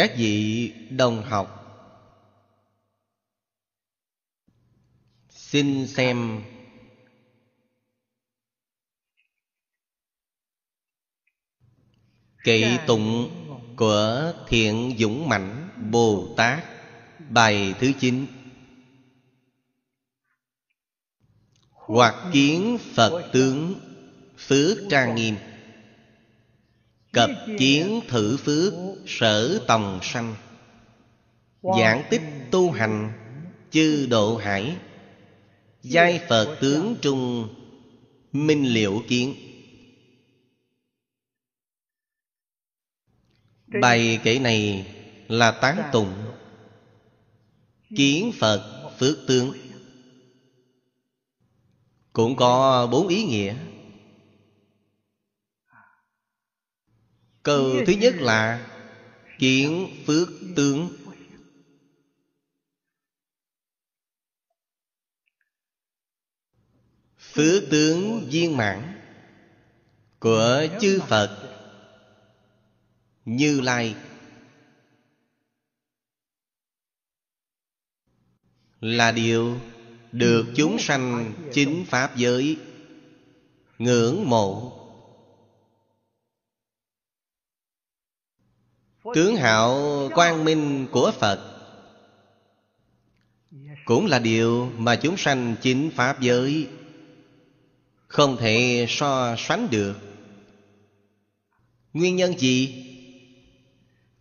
các vị đồng học. Xin xem. Kỵ tụng của thiện dũng mạnh bồ tát bài thứ chín. Hoặc kiến phật tướng phước trang nghiêm cập kiến thử phước, sở tòng sanh. Giảng tích tu hành, chư độ hải. Giai phật tướng trung, minh liệu kiến. Bài kể này là tán tụng. Kiến phật phước tướng. Cũng có bốn ý nghĩa. Câu thứ nhất là kiến phước tướng. Phước tướng viên mãn của chư phật như lai. Là điều được chúng sanh chính pháp giới ngưỡng mộ. Tướng hạo quang minh của phật cũng là điều mà chúng sanh chính pháp giới không thể so sánh được. Nguyên nhân gì?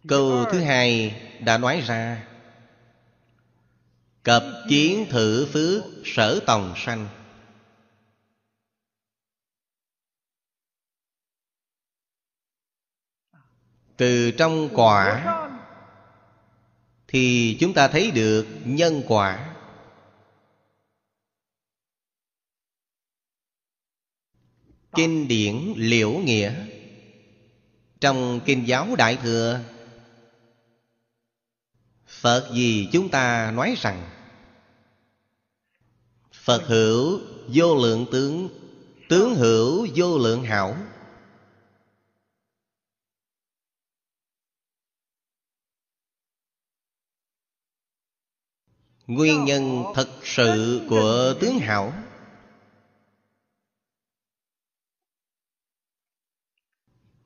Câu thứ hai đã nói ra. Cập kiến thử phước sở tòng sanh. Từ trong quả thì chúng ta thấy được nhân quả. Kinh điển liễu nghĩa. Trong kinh giáo đại thừa, phật gì chúng ta nói rằng? Phật hữu vô lượng tướng tướng hữu vô lượng hảo. Nguyên nhân thật sự của tướng hảo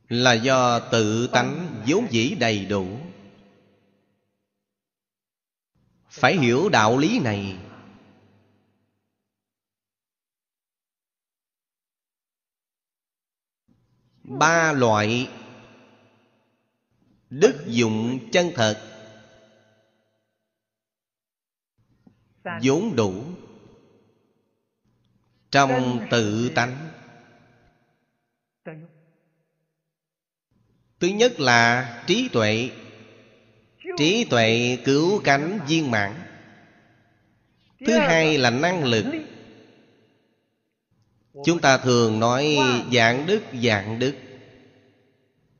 là do tự tánh vốn dĩ đầy đủ. Phải hiểu đạo lý này. Ba loại đức dụng chân thật vốn đủ. Trong tự tánh. Thứ nhất là trí tuệ. Trí tuệ cứu cánh viên mãn. Thứ hai là năng lực. Chúng ta thường nói dạng đức dạng đức.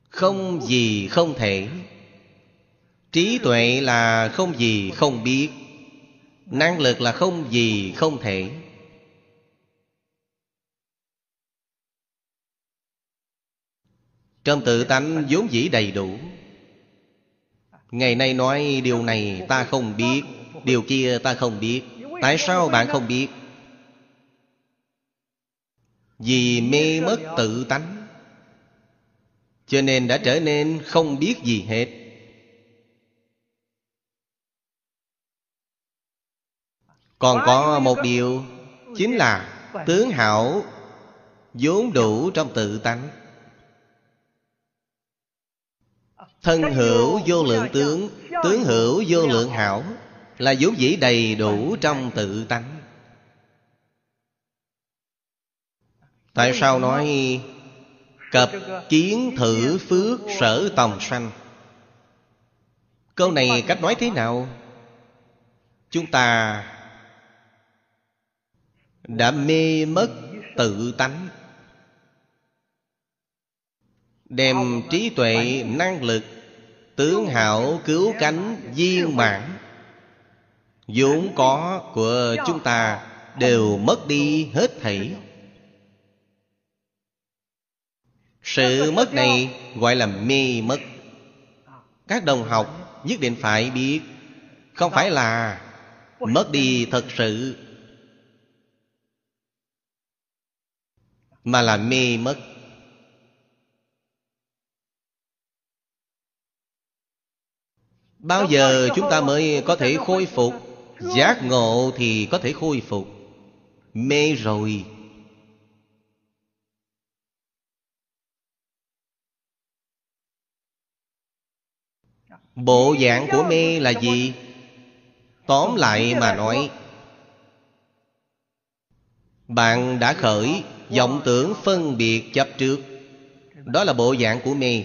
Không gì không thể. Trí tuệ là không gì không biết năng lực là không gì không thể. Trong tự tánh vốn dĩ đầy đủ. Ngày nay nói điều này ta không biết, điều kia ta không biết. Tại sao bạn không biết? Vì mê mất tự tánh, cho nên đã trở nên không biết gì hết. Còn có một điều chính là tướng hảo vốn đủ trong tự tánh. Thân hữu vô lượng tướng tướng hữu vô lượng hảo là vốn dĩ đầy đủ trong tự tánh. Tại sao nói cập kiến thử phước sở tòng sanh? Câu này cách nói thế nào? Chúng ta đã mê mất tự tánh. Đem trí tuệ, năng lực, Tướng hảo cứu cánh viên mãn. Vốn có của chúng ta đều mất đi hết thảy. Sự mất này gọi là mê mất. Các đồng học nhất định phải biết, không phải là mất đi thật sự. Mà là mê mất. Bao giờ chúng ta mới có thể khôi phục? giác ngộ thì có thể khôi phục. Mê rồi. Bộ dạng của mê là gì? tóm lại mà nói. Bạn đã khởi vọng tưởng phân biệt chấp trước. Đó là bộ dạng của mê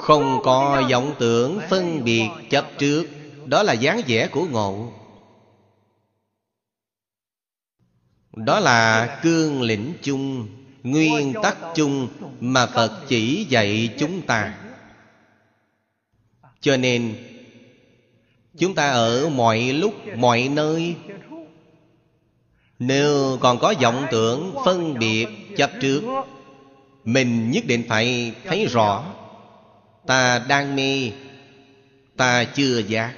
không có vọng tưởng phân biệt chấp trước. Đó là dáng vẻ của ngộ. Đó là cương lĩnh chung, nguyên tắc chung mà phật chỉ dạy chúng ta. Cho nên, chúng ta ở mọi lúc, mọi nơi nếu còn có vọng tưởng phân biệt chấp trước, mình nhất định phải thấy rõ, ta đang mê, ta chưa giác.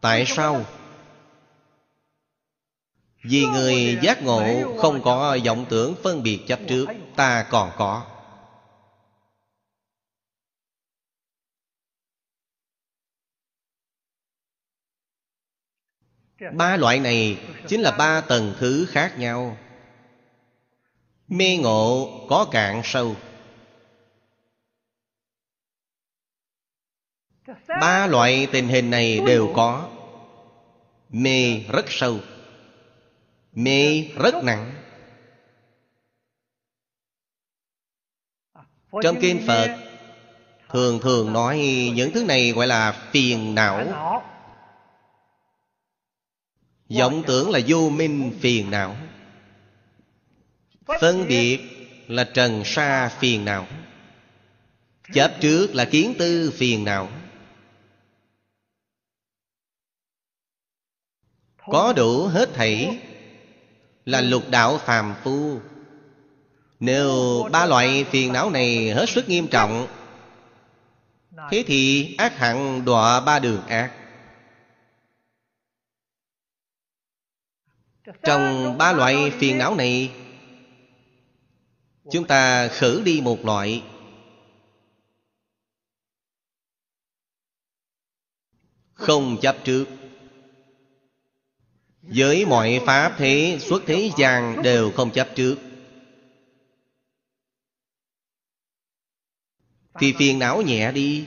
Tại sao? Vì người giác ngộ không có vọng tưởng phân biệt chấp trước, ta còn có. Ba loại này chính là ba tầng thứ khác nhau. Mê ngộ có cạn sâu. Ba loại tình hình này đều có. Mê rất sâu. Mê rất nặng. Trong kinh phật, thường thường nói những thứ này gọi là phiền não vọng tưởng là vô minh phiền não. Phân biệt là trần sa phiền não. Chấp trước là kiến tư phiền não. Có đủ hết thảy là lục đạo phàm phu. Nếu ba loại phiền não này hết sức nghiêm trọng thế thì ác hẳn đọa ba đường ác trong ba loại phiền não này, chúng ta khử đi một loại. Không chấp trước. Với mọi pháp thế xuất thế gian đều không chấp trước. Thì phiền não nhẹ đi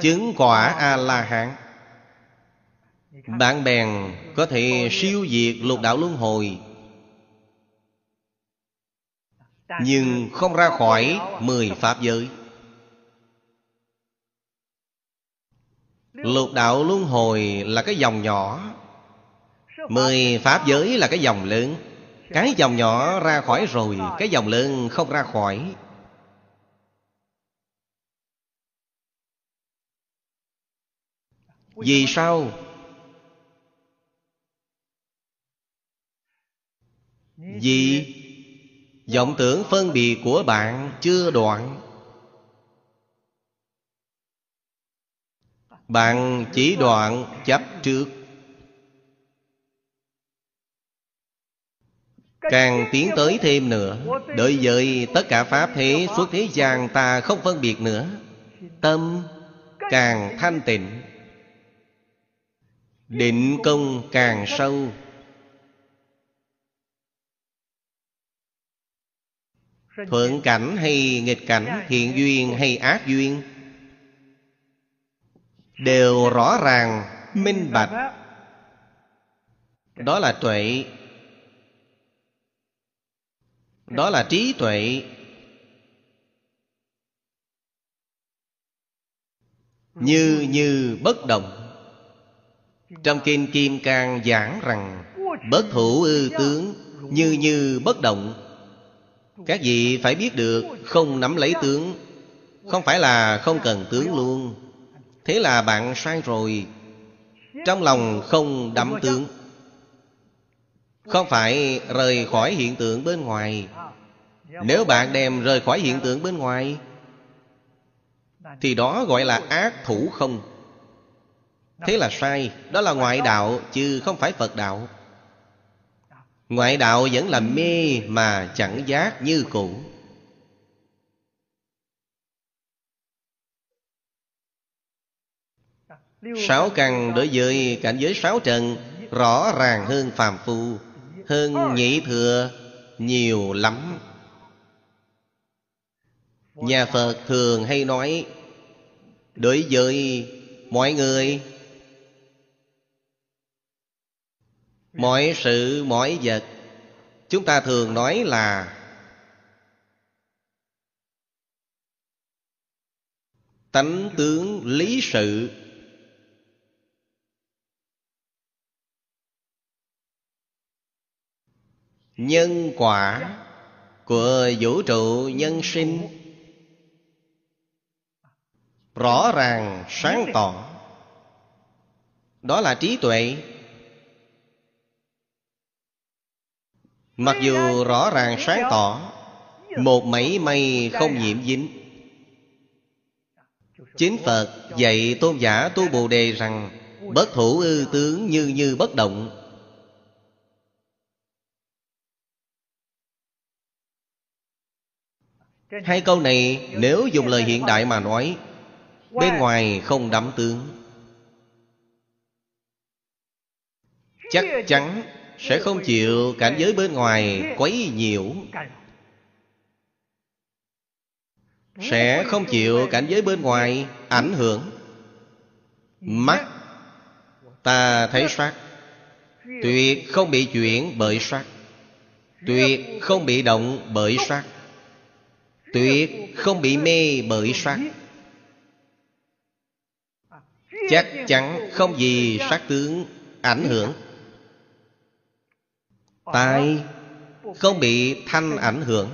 chứng quả a la hán bạn bèn có thể siêu diệt lục đạo luân hồi, nhưng không ra khỏi mười pháp giới. Lục đạo luân hồi là cái dòng nhỏ, mười pháp giới là cái dòng lớn. Cái dòng nhỏ ra khỏi rồi, cái dòng lớn không ra khỏi. Vì sao? vì vọng tưởng phân biệt của bạn chưa đoạn. Bạn chỉ đoạn chấp trước. Càng tiến tới thêm nữa đối với tất cả pháp thế xuất thế gian ta không phân biệt nữa. Tâm càng thanh tịnh định công càng sâu. Thuận cảnh hay nghịch cảnh thiện duyên hay ác duyên, đều rõ ràng, minh bạch. Đó là tuệ. Đó là trí tuệ. Như như bất động. Trong Kinh Kim Cang giảng rằng, Bất thủ ư tướng, Như như bất động. Các vị phải biết được, Không nắm lấy tướng. Không phải là không cần tướng luôn. Thế là bạn sai rồi. Trong lòng không đắm tướng. Không phải rời khỏi hiện tượng bên ngoài. Nếu bạn đem rời khỏi hiện tượng bên ngoài, Thì đó gọi là ác thủ không? Thế là sai, Đó là ngoại đạo, chứ không phải Phật đạo. Ngoại đạo vẫn là mê mà chẳng giác như cũ. Sáu căn đối với cảnh giới sáu trần, Rõ ràng hơn phàm phu, Hơn nhị thừa, nhiều lắm. Nhà Phật thường hay nói, Đối với mọi người Mọi sự mọi vật. Chúng ta thường nói là Tánh tướng lý sự. Nhân quả của vũ trụ nhân sinh Rõ ràng, sáng tỏ. Đó là trí tuệ. Mặc dù rõ ràng sáng tỏ, Một mảy may không nhiễm dính. Chính Phật dạy tôn giả tu Bồ Đề rằng, Bất thủ ư tướng như như bất động. Hai câu này nếu dùng lời hiện đại mà nói, Bên ngoài không đắm tướng. Chắc chắn sẽ không chịu cảnh giới bên ngoài quấy nhiễu. Sẽ không chịu cảnh giới bên ngoài ảnh hưởng. Mắt ta thấy sắc tuyệt không bị chuyển bởi sắc tuyệt không bị động bởi sắc tuyệt không bị mê bởi sắc chắc chắn không gì sắc tướng ảnh hưởng tai không bị thanh ảnh hưởng.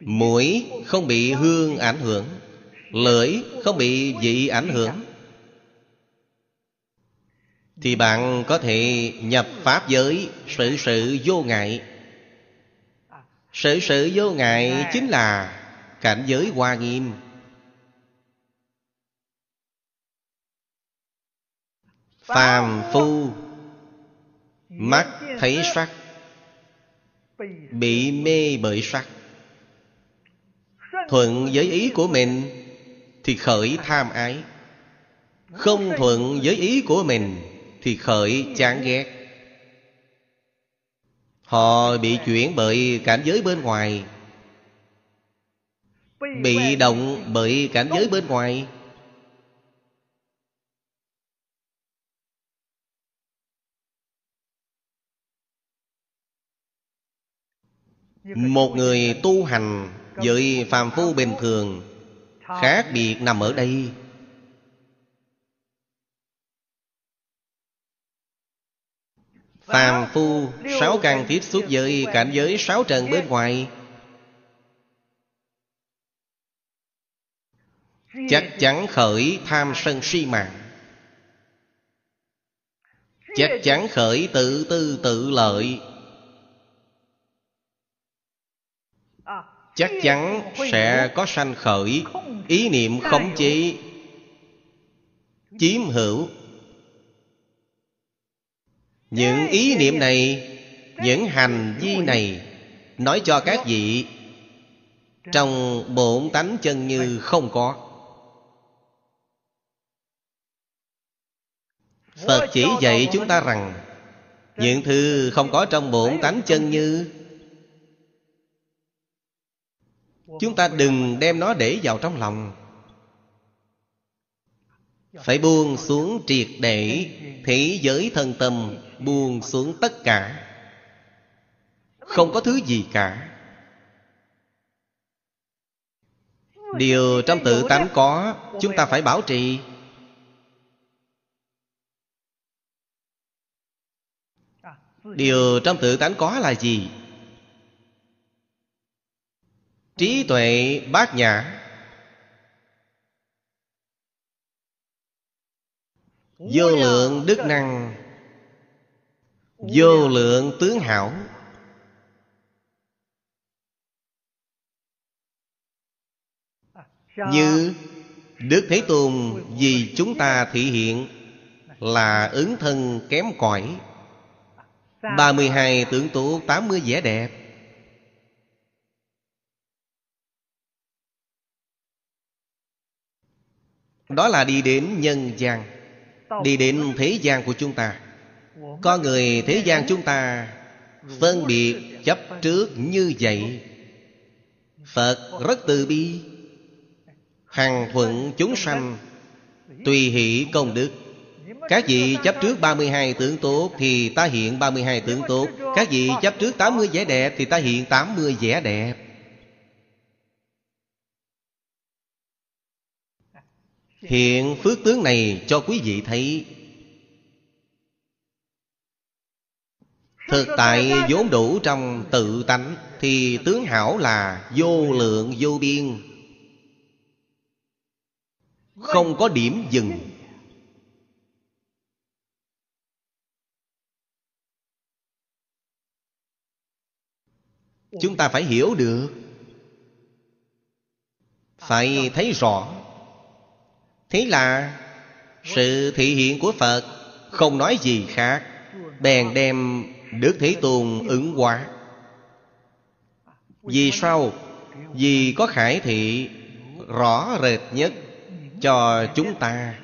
Mũi không bị hương ảnh hưởng. Lưỡi không bị vị ảnh hưởng. Thì bạn có thể nhập pháp giới sự sự vô ngại. Sự sự vô ngại chính là cảnh giới hoa nghiêm. Phàm phu mắt thấy sắc, bị mê bởi sắc. Thuận với ý của mình thì khởi tham ái. Không thuận với ý của mình thì khởi chán ghét. Họ bị chuyển bởi cảnh giới bên ngoài, bị động bởi cảnh giới bên ngoài. Một người tu hành với phàm phu bình thường, khác biệt nằm ở đây. Phàm phu sáu căn tiếp xúc với cảnh giới sáu trần bên ngoài. Chắc chắn khởi tham sân si mạng. Chắc chắn khởi tự tư tự lợi. Chắc chắn sẽ có sanh khởi, ý niệm khống chế chiếm hữu. Những ý niệm này, những hành vi này, nói cho các vị, trong bổn tánh chân như không có. Phật chỉ dạy chúng ta rằng, những thứ không có trong bổn tánh chân như chúng ta đừng đem nó để vào trong lòng. Phải buông xuống triệt để thế giới thân tâm, buông xuống tất cả. Không có thứ gì cả. Điều trong tự tánh có, chúng ta phải bảo trì. Điều trong tự tánh có là gì? Trí tuệ bát nhã. Vô lượng đức năng, vô lượng tướng hảo. Như đức thế tôn vì chúng ta thị hiện là ứng thân kém cỏi. 32 tướng tố 80 vẻ đẹp. Đó là đi đến nhân gian, Đi đến thế gian của chúng ta. Con người thế gian chúng ta Phân biệt chấp trước như vậy. Phật rất từ bi, Hằng thuận chúng sanh, Tùy hỷ công đức. Các vị chấp trước 32 tướng tốt Thì ta hiện 32 tướng tốt. Các vị chấp trước 80 vẻ đẹp Thì ta hiện 80 vẻ đẹp. Hiện phước tướng này cho quý vị thấy. Thực tại vốn đủ trong tự tánh, Thì tướng hảo là vô lượng vô biên. Không có điểm dừng. Chúng ta phải hiểu được. Phải thấy rõ. Thế là, Sự thị hiện của Phật Không nói gì khác, Bèn đem Đức Thế Tôn ứng hóa. Vì sao? Vì có khải thị Rõ rệt nhất Cho chúng ta.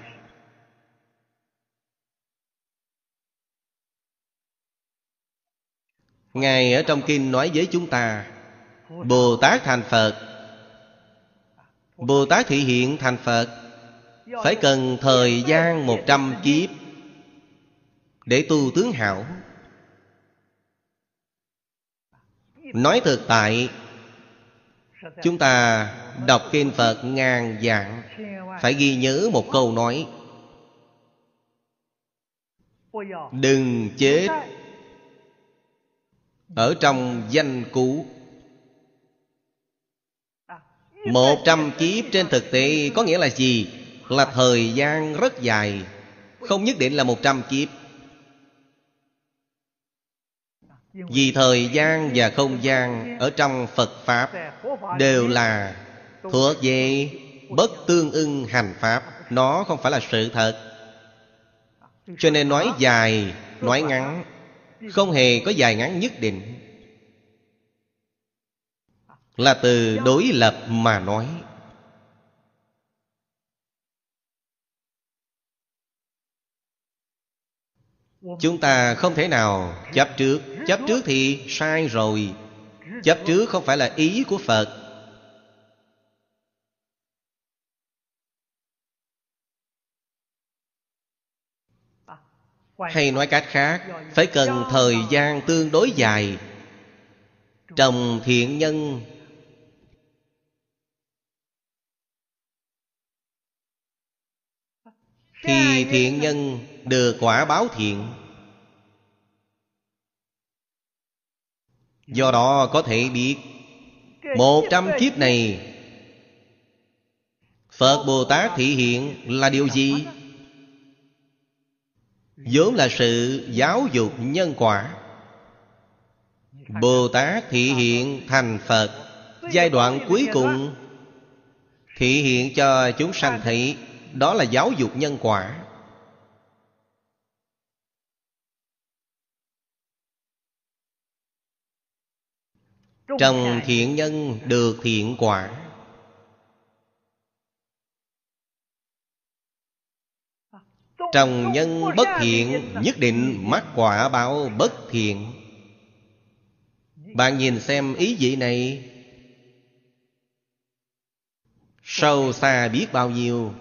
Ngài ở trong kinh nói với chúng ta, Bồ Tát thành Phật. Bồ Tát thị hiện thành Phật phải cần thời gian một trăm kiếp Để tu tướng hảo. Nói thực tại, Chúng ta đọc kinh Phật ngàn dạng, Phải ghi nhớ một câu nói. Đừng chết Ở trong danh cũ. Một trăm kiếp trên thực tế có nghĩa là gì? Là thời gian rất dài Không nhất định là một trăm kiếp. Vì thời gian và không gian Ở trong Phật Pháp Đều là thuộc về bất tương ưng hành Pháp Nó không phải là sự thật. Cho nên nói dài, nói ngắn Không hề có dài ngắn nhất định. Là từ đối lập mà nói. Chúng ta không thể nào chấp trước. Chấp trước thì sai rồi. Chấp trước không phải là ý của Phật. Hay nói cách khác, Phải cần thời gian tương đối dài. Trồng thiện nhân Thì thiện nhân được quả báo thiện Do đó có thể biết Một trăm kiếp này Phật Bồ Tát thị hiện là điều gì? vốn là sự giáo dục nhân quả. Bồ Tát thị hiện thành Phật. Giai đoạn cuối cùng Thị hiện cho chúng sanh thấy Đó là giáo dục nhân quả. Trồng thiện nhân được thiện quả. Trồng nhân bất thiện Nhất định mắc quả báo bất thiện. Bạn nhìn xem ý vị này. Sâu xa biết bao nhiêu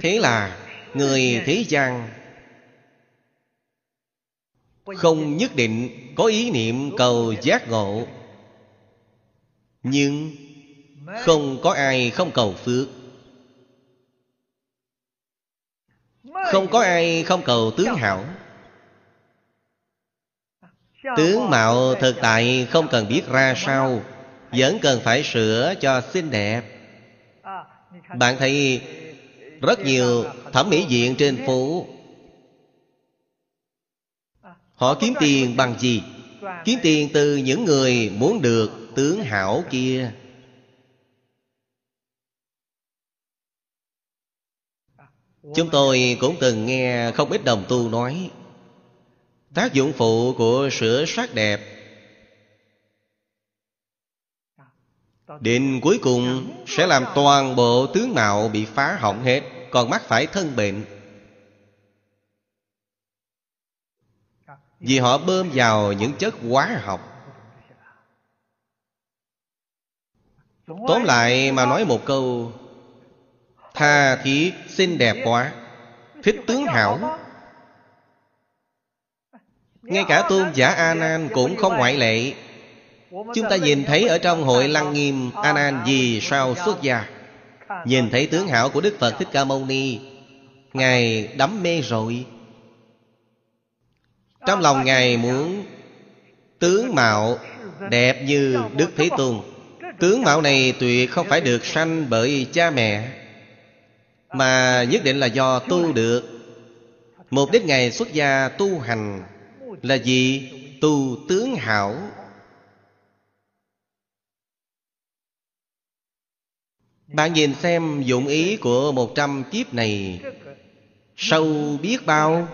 Thế là Người thế gian Không nhất định có ý niệm cầu giác ngộ, Nhưng Không có ai không cầu phước. Không có ai không cầu tướng hảo. Tướng mạo thực tại không cần biết ra sao, Vẫn cần phải sửa cho xinh đẹp. Bạn thấy rất nhiều thẩm mỹ viện trên phố Họ kiếm tiền bằng gì? Kiếm tiền từ những người muốn được tướng hảo kia Chúng tôi cũng từng nghe không ít đồng tu nói, Tác dụng phụ của sữa sắc đẹp Đến cuối cùng sẽ làm toàn bộ tướng mạo bị phá hỏng hết, Còn mắc phải thân bệnh. Vì họ bơm vào những chất hóa học. Tóm lại mà nói một câu, Tha thiết xinh đẹp quá, Thích tướng hảo. Ngay cả tôn giả A Nan cũng không ngoại lệ. Chúng ta nhìn thấy ở trong hội Lăng Nghiêm A Nan vì sao xuất gia. Nhìn thấy tướng hảo của Đức Phật Thích Ca Mâu Ni. Ngài đắm mê rồi. Trong lòng Ngài muốn Tướng mạo đẹp như Đức Thế Tôn. Tướng mạo này tuyệt không phải được sanh bởi cha mẹ, Mà nhất định là do tu được. Mục đích Ngài xuất gia tu hành Là gì? Tu tướng hảo. Bạn nhìn xem dụng ý của một trăm kiếp này Sâu biết bao.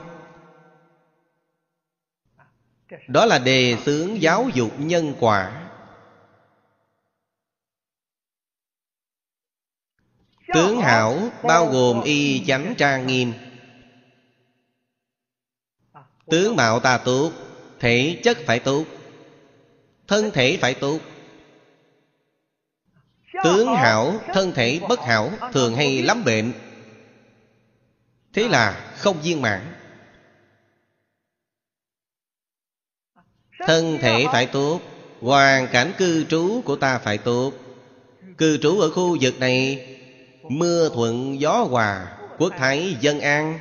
Đó là đề xướng giáo dục nhân quả. Tướng hảo bao gồm y chánh trang nghiêm. Tướng mạo ta tốt Thể chất phải tốt Thân thể phải tốt Tướng hảo, thân thể bất hảo Thường hay lắm bệnh. Thế là không viên mãn. Thân thể phải tốt Hoàn cảnh cư trú của ta phải tốt. Cư trú ở khu vực này Mưa thuận gió hòa Quốc thái dân an.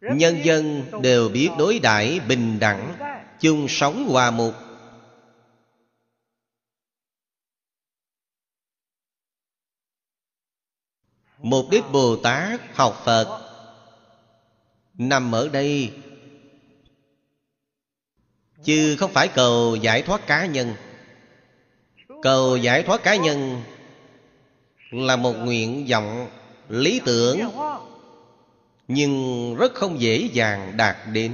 Nhân dân đều biết đối đãi bình đẳng chung sống hòa mục Mục đích Bồ Tát học Phật. Nằm ở đây. Chứ không phải cầu giải thoát cá nhân. Cầu giải thoát cá nhân Là một nguyện vọng lý tưởng, Nhưng rất không dễ dàng đạt đến.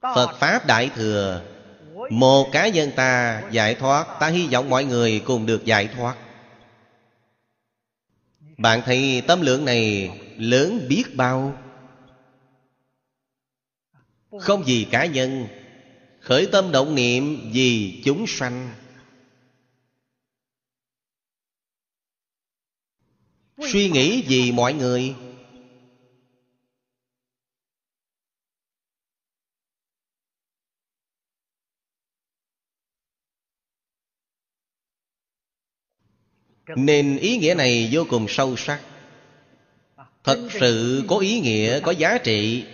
Phật Pháp Đại Thừa. Một cá nhân ta giải thoát. Ta hy vọng mọi người cùng được giải thoát. Bạn thấy tâm lượng này lớn biết bao? Không vì cá nhân. Khởi tâm động niệm vì chúng sanh. Suy nghĩ vì mọi người Nên ý nghĩa này vô cùng sâu sắc. Thật sự có ý nghĩa, có giá trị.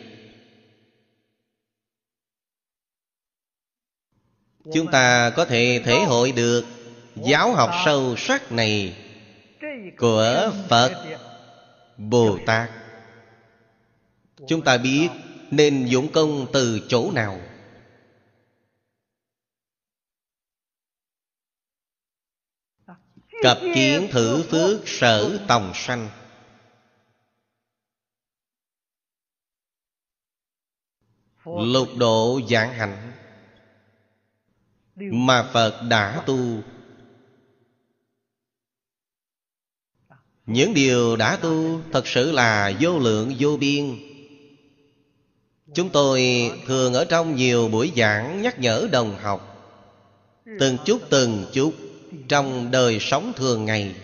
Chúng ta có thể thể hội được Giáo học sâu sắc này Của Phật Bồ Tát Chúng ta biết nên dụng công từ chỗ nào. Cập kiến thử phước sở tòng sanh. Lục độ giảng hạnh Mà Phật đã tu. Những điều đã tu Thật sự là vô lượng vô biên. Chúng tôi thường ở trong nhiều buổi giảng Nhắc nhở đồng học. Từng chút từng chút trong đời sống thường ngày.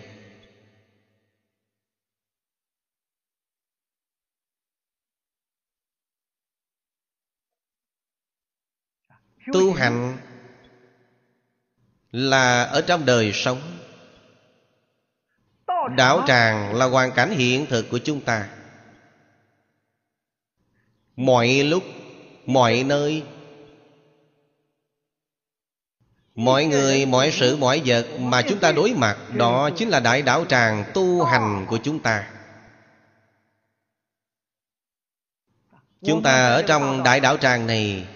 Tu hành là ở trong đời sống. Đạo tràng là hoàn cảnh hiện thực của chúng ta. Mọi lúc mọi nơi mọi người mọi sự mọi vật mà chúng ta đối mặt, đó chính là đại đạo tràng tu hành của chúng ta. Chúng ta ở trong đại đạo tràng này,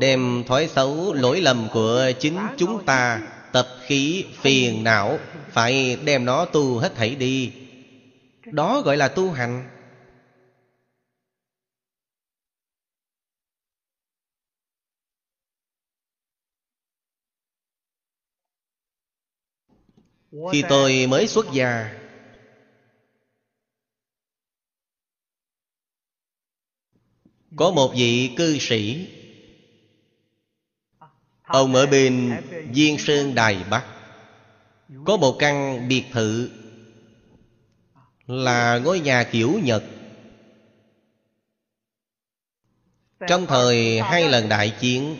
đem thói xấu, lỗi lầm của chính chúng ta, tập khí, phiền não, phải đem nó tu hết thảy đi. Đó gọi là tu hành. Khi tôi mới xuất gia, có một vị cư sĩ. Ông ở bên Diên Sơn Đài Bắc. Có một căn biệt thự Là ngôi nhà kiểu Nhật. Trong thời hai lần đại chiến,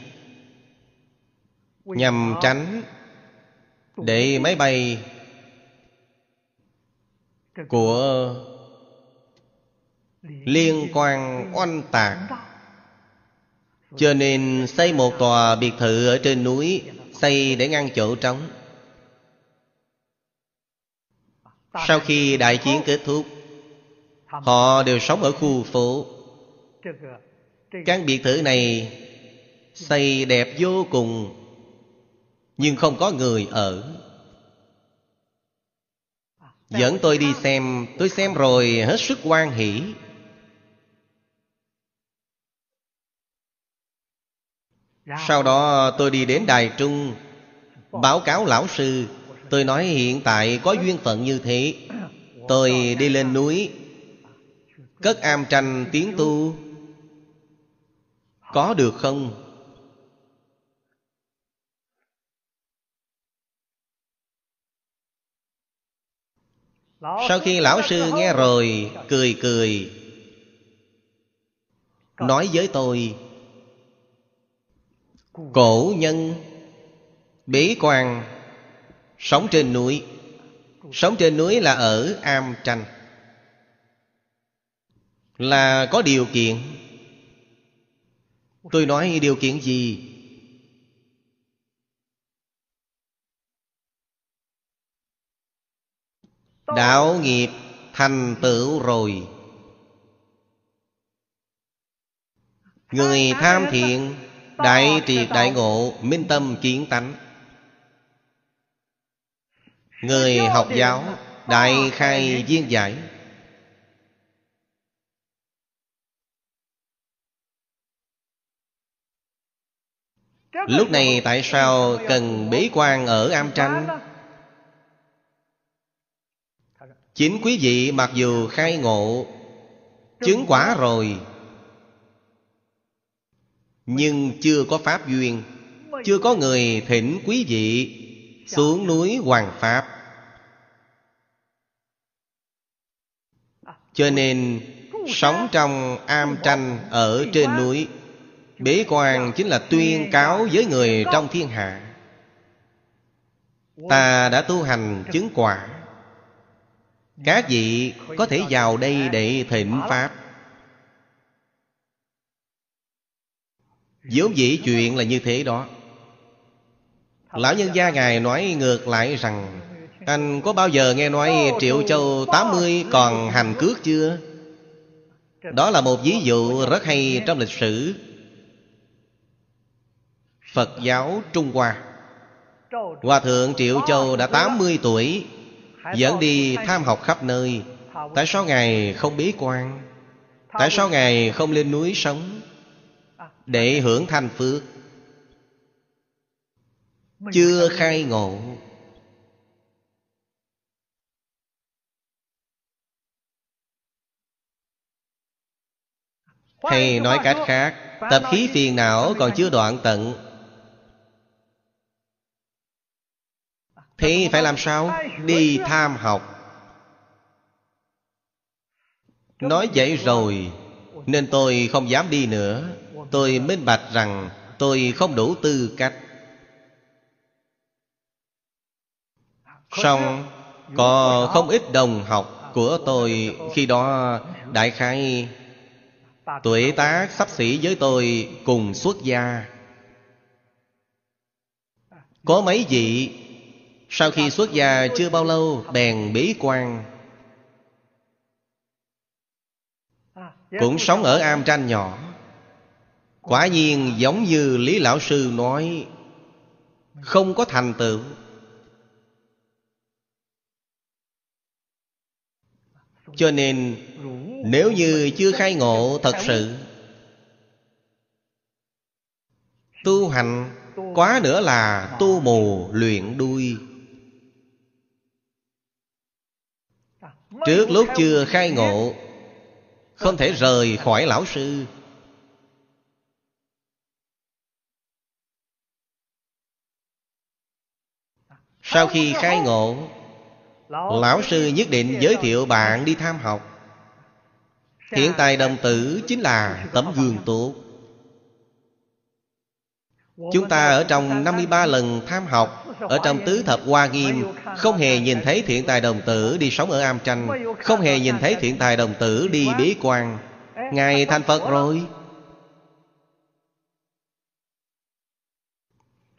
Nhằm tránh để máy bay Của Liên quan oanh tạc. Cho nên xây một tòa biệt thự ở trên núi, Xây để ngăn chỗ trống. Sau khi đại chiến kết thúc, Họ đều sống ở khu phố. Căn biệt thự này Xây đẹp vô cùng. Nhưng không có người ở. Dẫn tôi đi xem. Tôi xem rồi, hết sức quan hỷ. Sau đó tôi đi đến Đài Trung, Báo cáo lão sư. Tôi nói hiện tại có duyên phận như thế. Tôi đi lên núi. Cất am tranh tiến tu. Có được không? Sau khi lão sư nghe rồi, Cười cười. Nói với tôi, Cổ nhân, Bế quan, Sống trên núi. Sống trên núi là ở am tranh Là có điều kiện. Tôi nói, điều kiện gì? Đạo nghiệp thành tựu rồi. Người tham thiện, Đại triệt đại ngộ, Minh tâm kiến tánh. Người học giáo, Đại khai viên giải. Lúc này tại sao cần bế quan ở am tranh Chính quý vị mặc dù khai ngộ Chứng quả rồi. nhưng chưa có pháp duyên. Chưa có người. thỉnh quý vị xuống núi hoàng pháp. Cho nên sống trong am tranh ở trên núi bế quan chính là tuyên cáo với người trong thiên hạ. Ta đã tu hành chứng quả các vị có thể vào đây để thịnh pháp. Vốn dĩ chuyện là như thế đó. Lão nhân gia Ngài nói ngược lại rằng, Anh có bao giờ nghe nói Triệu Châu 80 còn hành cước chưa? Đó là một ví dụ rất hay trong lịch sử. Phật giáo Trung Hoa. Hòa thượng Triệu Châu đã 80 tuổi. Dẫn đi tham học khắp nơi. Tại sao Ngài không bế quan? Tại sao Ngài không lên núi sống? Để hưởng thanh phước. Chưa khai ngộ. Hay nói cách khác, tập khí phiền não còn chưa đoạn tận. Thì phải làm sao? Đi tham học. Nói vậy rồi, nên tôi không dám đi nữa. Tôi minh bạch rằng tôi không đủ tư cách. Xong, có không ít đồng học của tôi Khi đó đại khái Tuổi tác sắp xỉ với tôi cùng xuất gia. Có mấy vị sau khi xuất gia chưa bao lâu, Bèn bế quan. Cũng sống ở am tranh nhỏ. Quả nhiên giống như Lý Lão Sư nói, Không có thành tựu. Cho nên, nếu như chưa khai ngộ thật sự, Tu hành quá nữa là tu mù luyện đuôi. Trước lúc chưa khai ngộ Không thể rời khỏi lão sư. Sau khi khai ngộ Lão sư nhất định giới thiệu bạn đi tham học. Hiện tại đồng tử chính là tấm gương tốt Chúng ta ở trong 53 lần tham học, Ở trong tứ thập hoa nghiêm, Không hề nhìn thấy thiện tài đồng tử đi sống ở am tranh Không hề nhìn thấy thiện tài đồng tử đi bế quan. Ngài thành Phật rồi.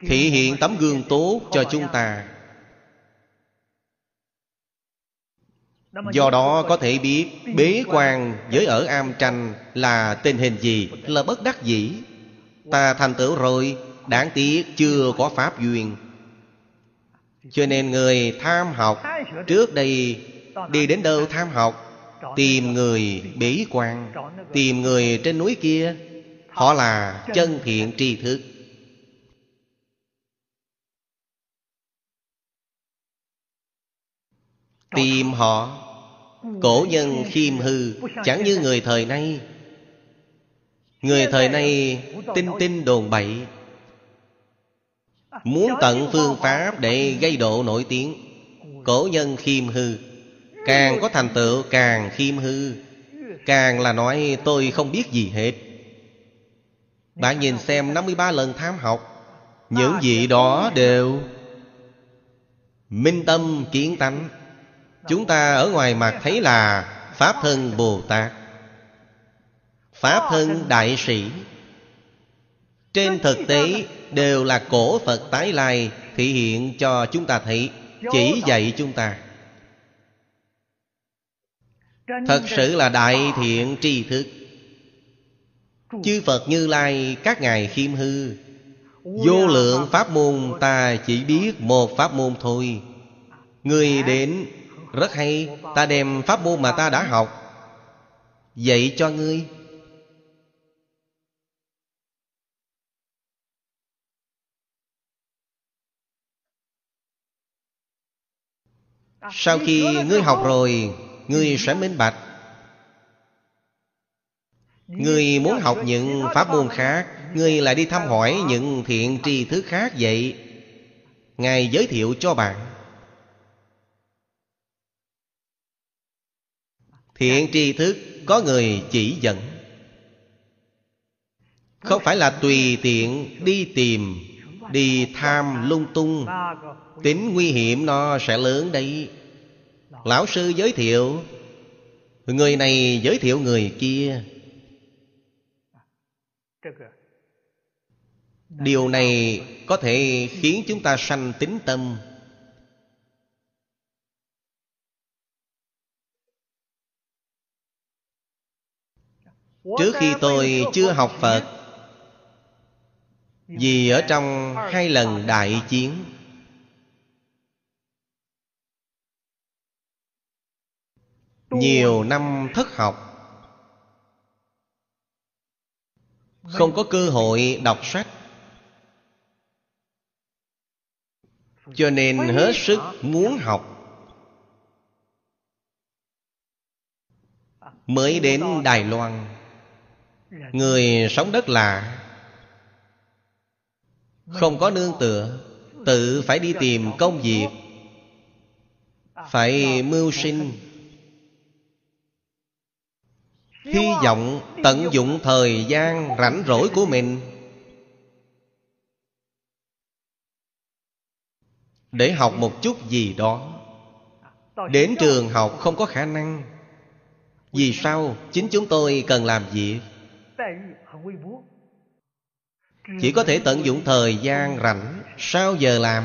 Thị hiện tấm gương tốt cho chúng ta. Do đó có thể biết bế quan với ở am tranh là tình hình gì, Là bất đắc dĩ. Ta thành tựu rồi, Đáng tiếc chưa có pháp duyên. Cho nên người tham học, Trước đây đi đến đâu tham học? Tìm người bế quan, Tìm người trên núi kia. Họ là chân thiện tri thức. Tìm họ, Cổ nhân khiêm hư, Chẳng như người thời nay. Người thời nay tin tin đồn bậy. Muốn tận phương pháp để gây độ nổi tiếng, Cổ nhân khiêm hư. Càng có thành tựu, càng khiêm hư. Càng là nói, tôi không biết gì hết. Bạn nhìn xem 53 lần tham học, Những vị đó đều Minh tâm kiến tánh. Chúng ta ở ngoài mặt thấy là Pháp thân Bồ Tát. Pháp thân Đại Sĩ. Trên thực tế đều là cổ Phật tái lai Thể hiện cho chúng ta thấy Chỉ dạy chúng ta. Thật sự là đại thiện tri thức. Chư Phật Như Lai các ngài khiêm hư. Vô lượng pháp môn ta chỉ biết một pháp môn thôi. Người đến rất hay Ta đem pháp môn mà ta đã học. Dạy cho ngươi Sau khi ngươi học rồi, Ngươi sẽ minh bạch. Ngươi muốn học những pháp môn khác, Ngươi lại đi thăm hỏi những thiện tri thức khác vậy. Ngài giới thiệu cho bạn. Thiện tri thức có người chỉ dẫn. Không phải là tùy tiện đi tìm. Đi tham lung tung. Tính nguy hiểm nó sẽ lớn đấy. Lão sư giới thiệu, Người này giới thiệu người kia. Điều này có thể khiến chúng ta sanh tính tâm. Trước khi tôi chưa học Phật vì ở trong hai lần đại chiến, Nhiều năm thất học, Không có cơ hội đọc sách. Cho nên hết sức muốn học, Mới đến Đài Loan. Người sống đất lạ không có nương tựa, Tự phải đi tìm công việc. Phải mưu sinh. Hy vọng tận dụng thời gian rảnh rỗi của mình. Để học một chút gì đó. Đến trường học không có khả năng. Vì sao chính chúng tôi cần làm việc? Chỉ có thể tận dụng thời gian rảnh sau giờ làm?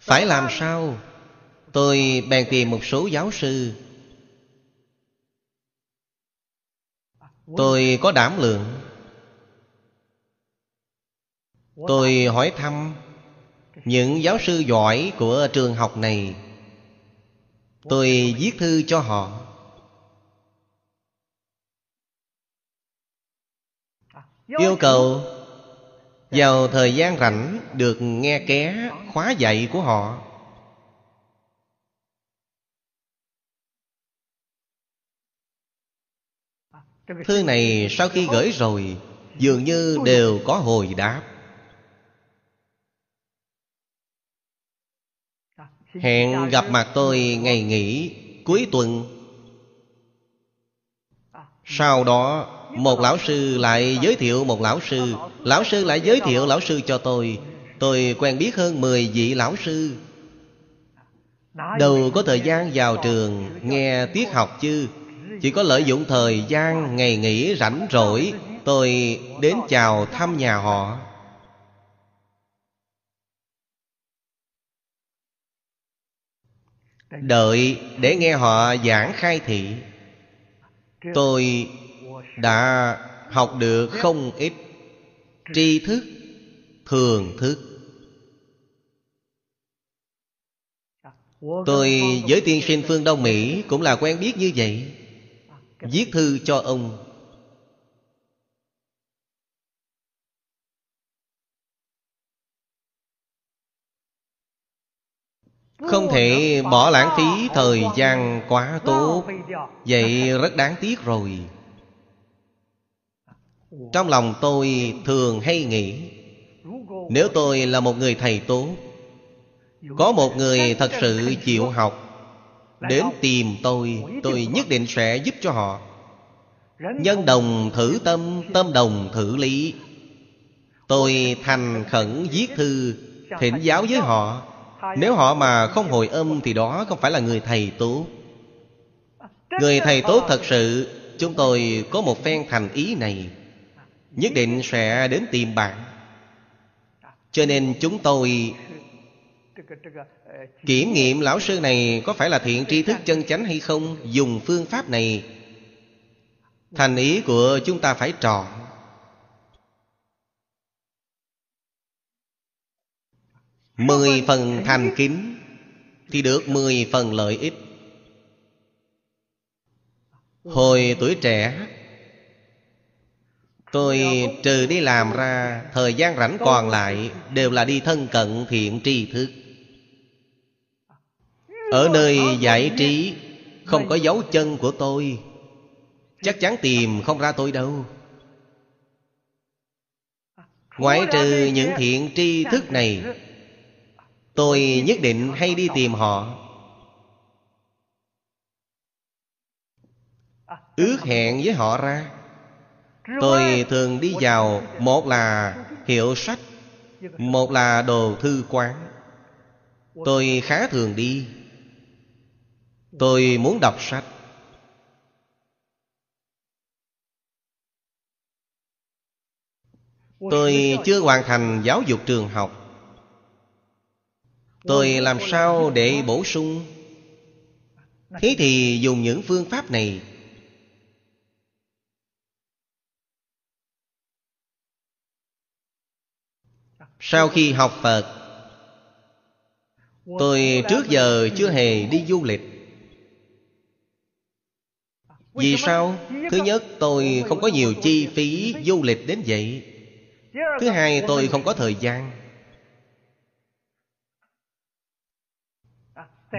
Phải làm sao? Tôi bèn tìm một số giáo sư. Tôi có đảm lượng. Tôi hỏi thăm những giáo sư giỏi của trường học này. Tôi viết thư cho họ. Yêu cầu. Vào thời gian rảnh được nghe ké khóa dạy của họ. Thư này sau khi gửi rồi dường như đều có hồi đáp. Hẹn gặp mặt tôi ngày nghỉ cuối tuần. Sau đó một lão sư lại giới thiệu một lão sư. Lão sư lại giới thiệu lão sư cho tôi. Tôi quen biết hơn 10 vị lão sư. Đâu có thời gian vào trường nghe tiết học chứ? Chỉ có lợi dụng thời gian, ngày nghỉ rảnh rỗi, tôi đến chào thăm nhà họ. Đợi để nghe họ giảng khai thị. Tôi đã học được không ít tri thức, thường thức. Tôi với tiên sinh phương đông mỹ cũng là quen biết như vậy. Viết thư cho ông. Không thể bỏ lãng phí thời gian quá tốt. Vậy rất đáng tiếc rồi trong lòng tôi thường hay nghĩ, nếu tôi là một người thầy tốt có một người thật sự chịu học, đến tìm tôi tôi nhất định sẽ giúp cho họ. Nhân đồng thử tâm tâm đồng thử lý. Tôi thành khẩn viết thư, thỉnh giáo với họ. Nếu họ mà không hồi âm thì đó không phải là người thầy tốt người thầy tốt thật sự, chúng tôi có một phen thành ý này nhất định sẽ đến tìm bạn. Cho nên chúng tôi kiểm nghiệm lão sư này có phải là thiện tri thức chân chánh hay không, dùng phương pháp này. Thành ý của chúng ta phải tròn mười phần thành kính thì được mười phần lợi ích. Hồi tuổi trẻ Tôi trừ đi làm ra, Thời gian rảnh còn lại Đều là đi thân cận thiện tri thức. Ở nơi giải trí, Không có dấu chân của tôi. Chắc chắn tìm không ra tôi đâu. Ngoại trừ những thiện tri thức này, Tôi nhất định hay đi tìm họ. Ước hẹn với họ ra. Tôi thường đi vào Một là hiệu sách, Một là đồ thư quán. Tôi khá thường đi. Tôi muốn đọc sách. Tôi chưa hoàn thành giáo dục trường học. Tôi làm sao để bổ sung? Thế thì dùng những phương pháp này Sau khi học Phật, Tôi trước giờ chưa hề đi du lịch. Vì sao? Thứ nhất, tôi không có nhiều chi phí du lịch đến vậy. Thứ hai, tôi không có thời gian.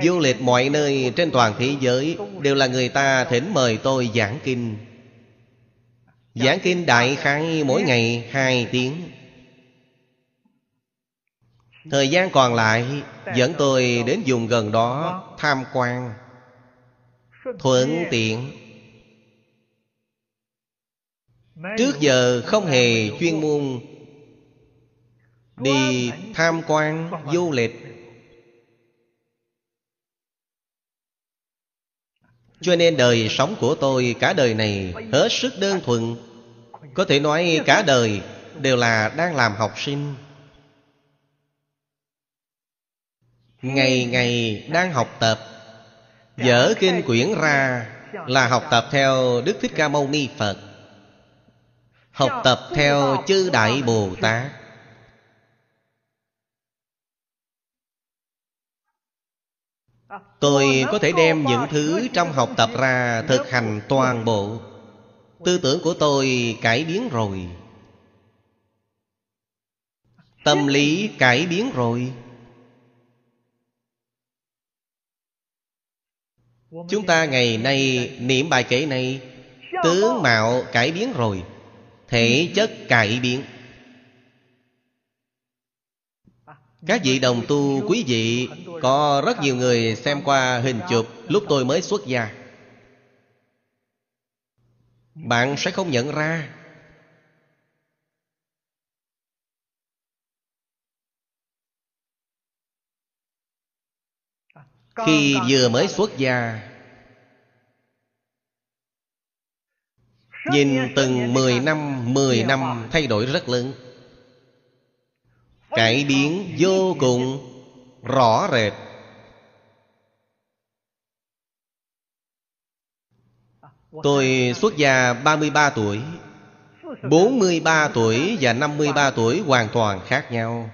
Du lịch mọi nơi trên toàn thế giới Đều là người ta thỉnh mời tôi giảng kinh. Giảng kinh đại khái mỗi ngày hai tiếng. Thời gian còn lại, Dẫn tôi đến vùng gần đó Tham quan. Thuận tiện. Trước giờ không hề chuyên môn Đi tham quan du lịch. Cho nên đời sống của tôi cả đời này hết sức đơn thuần. Có thể nói cả đời đều là đang làm học sinh. Ngày ngày đang học tập. Dở kinh quyển ra là học tập theo Đức Thích Ca Mâu Ni Phật. Học tập theo chư Đại Bồ Tát. Tôi có thể đem những thứ trong học tập ra thực hành toàn bộ. Tư tưởng của tôi cải biến rồi. Tâm lý cải biến rồi. Chúng ta ngày nay niệm bài kệ này, Tướng mạo cải biến rồi, Thể chất cải biến. Các vị đồng tu quý vị, Có rất nhiều người xem qua hình chụp Lúc tôi mới xuất gia. Bạn sẽ không nhận ra Khi vừa mới xuất gia Nhìn từng 10 năm, 10 năm thay đổi rất lớn. Cải biến vô cùng rõ rệt. Tôi xuất gia 33 tuổi 43 tuổi và 53 tuổi hoàn toàn khác nhau.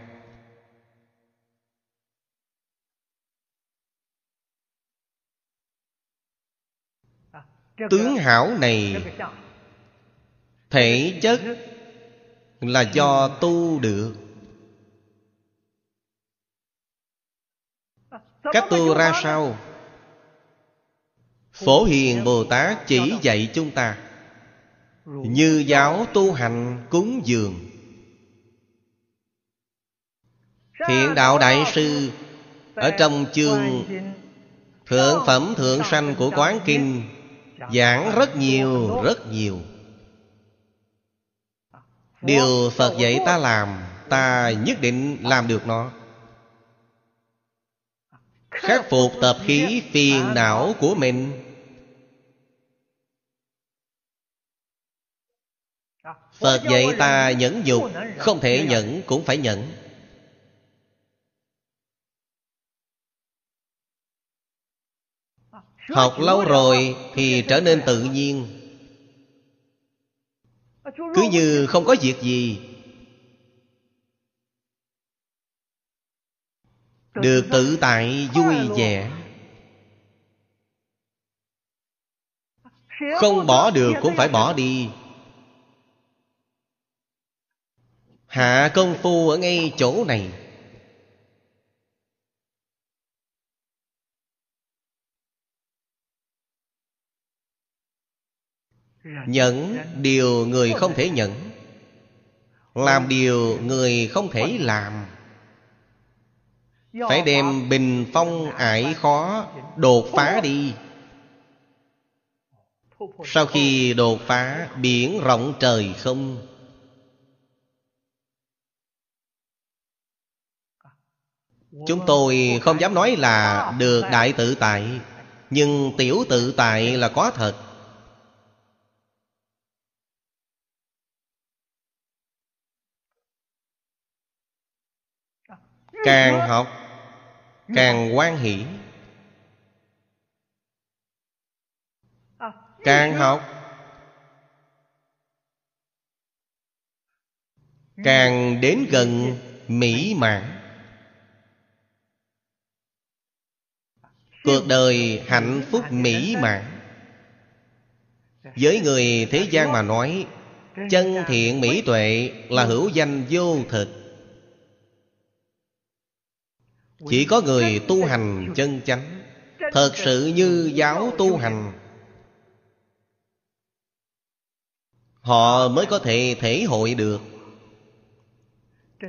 Tướng hảo này Thể chất Là do tu được. Cách tu ra sao? Phổ Hiền Bồ Tát chỉ dạy chúng ta, Như giáo tu hành cúng dường. Thiện đạo đại sư Ở trong chương Thượng phẩm thượng sanh của Quán Kinh Giảng rất nhiều, rất nhiều. Điều Phật dạy ta làm Ta nhất định làm được nó. Khắc phục tập khí phiền não của mình. Phật dạy ta nhẫn nhục Không thể nhẫn cũng phải nhẫn. Học lâu rồi thì trở nên tự nhiên. Cứ như không có việc gì. Được tự tại vui vẻ. Không bỏ được cũng phải bỏ đi. Hạ công phu ở ngay chỗ này. Nhẫn điều người không thể nhẫn Làm điều người không thể làm. Phải đem bình phong ải khó Đột phá đi. Sau khi đột phá, Biển rộng trời không. Chúng tôi không dám nói là được đại tự tại, Nhưng tiểu tự tại là có thật. Càng học, Càng quan hỷ. Càng học, Càng đến gần mỹ mãn. Cuộc đời hạnh phúc mỹ mãn. Với người thế gian mà nói, Chân thiện mỹ tuệ là hữu danh vô thực. Chỉ có người tu hành chân chánh, Thật sự như giáo tu hành. Họ mới có thể thể hội được.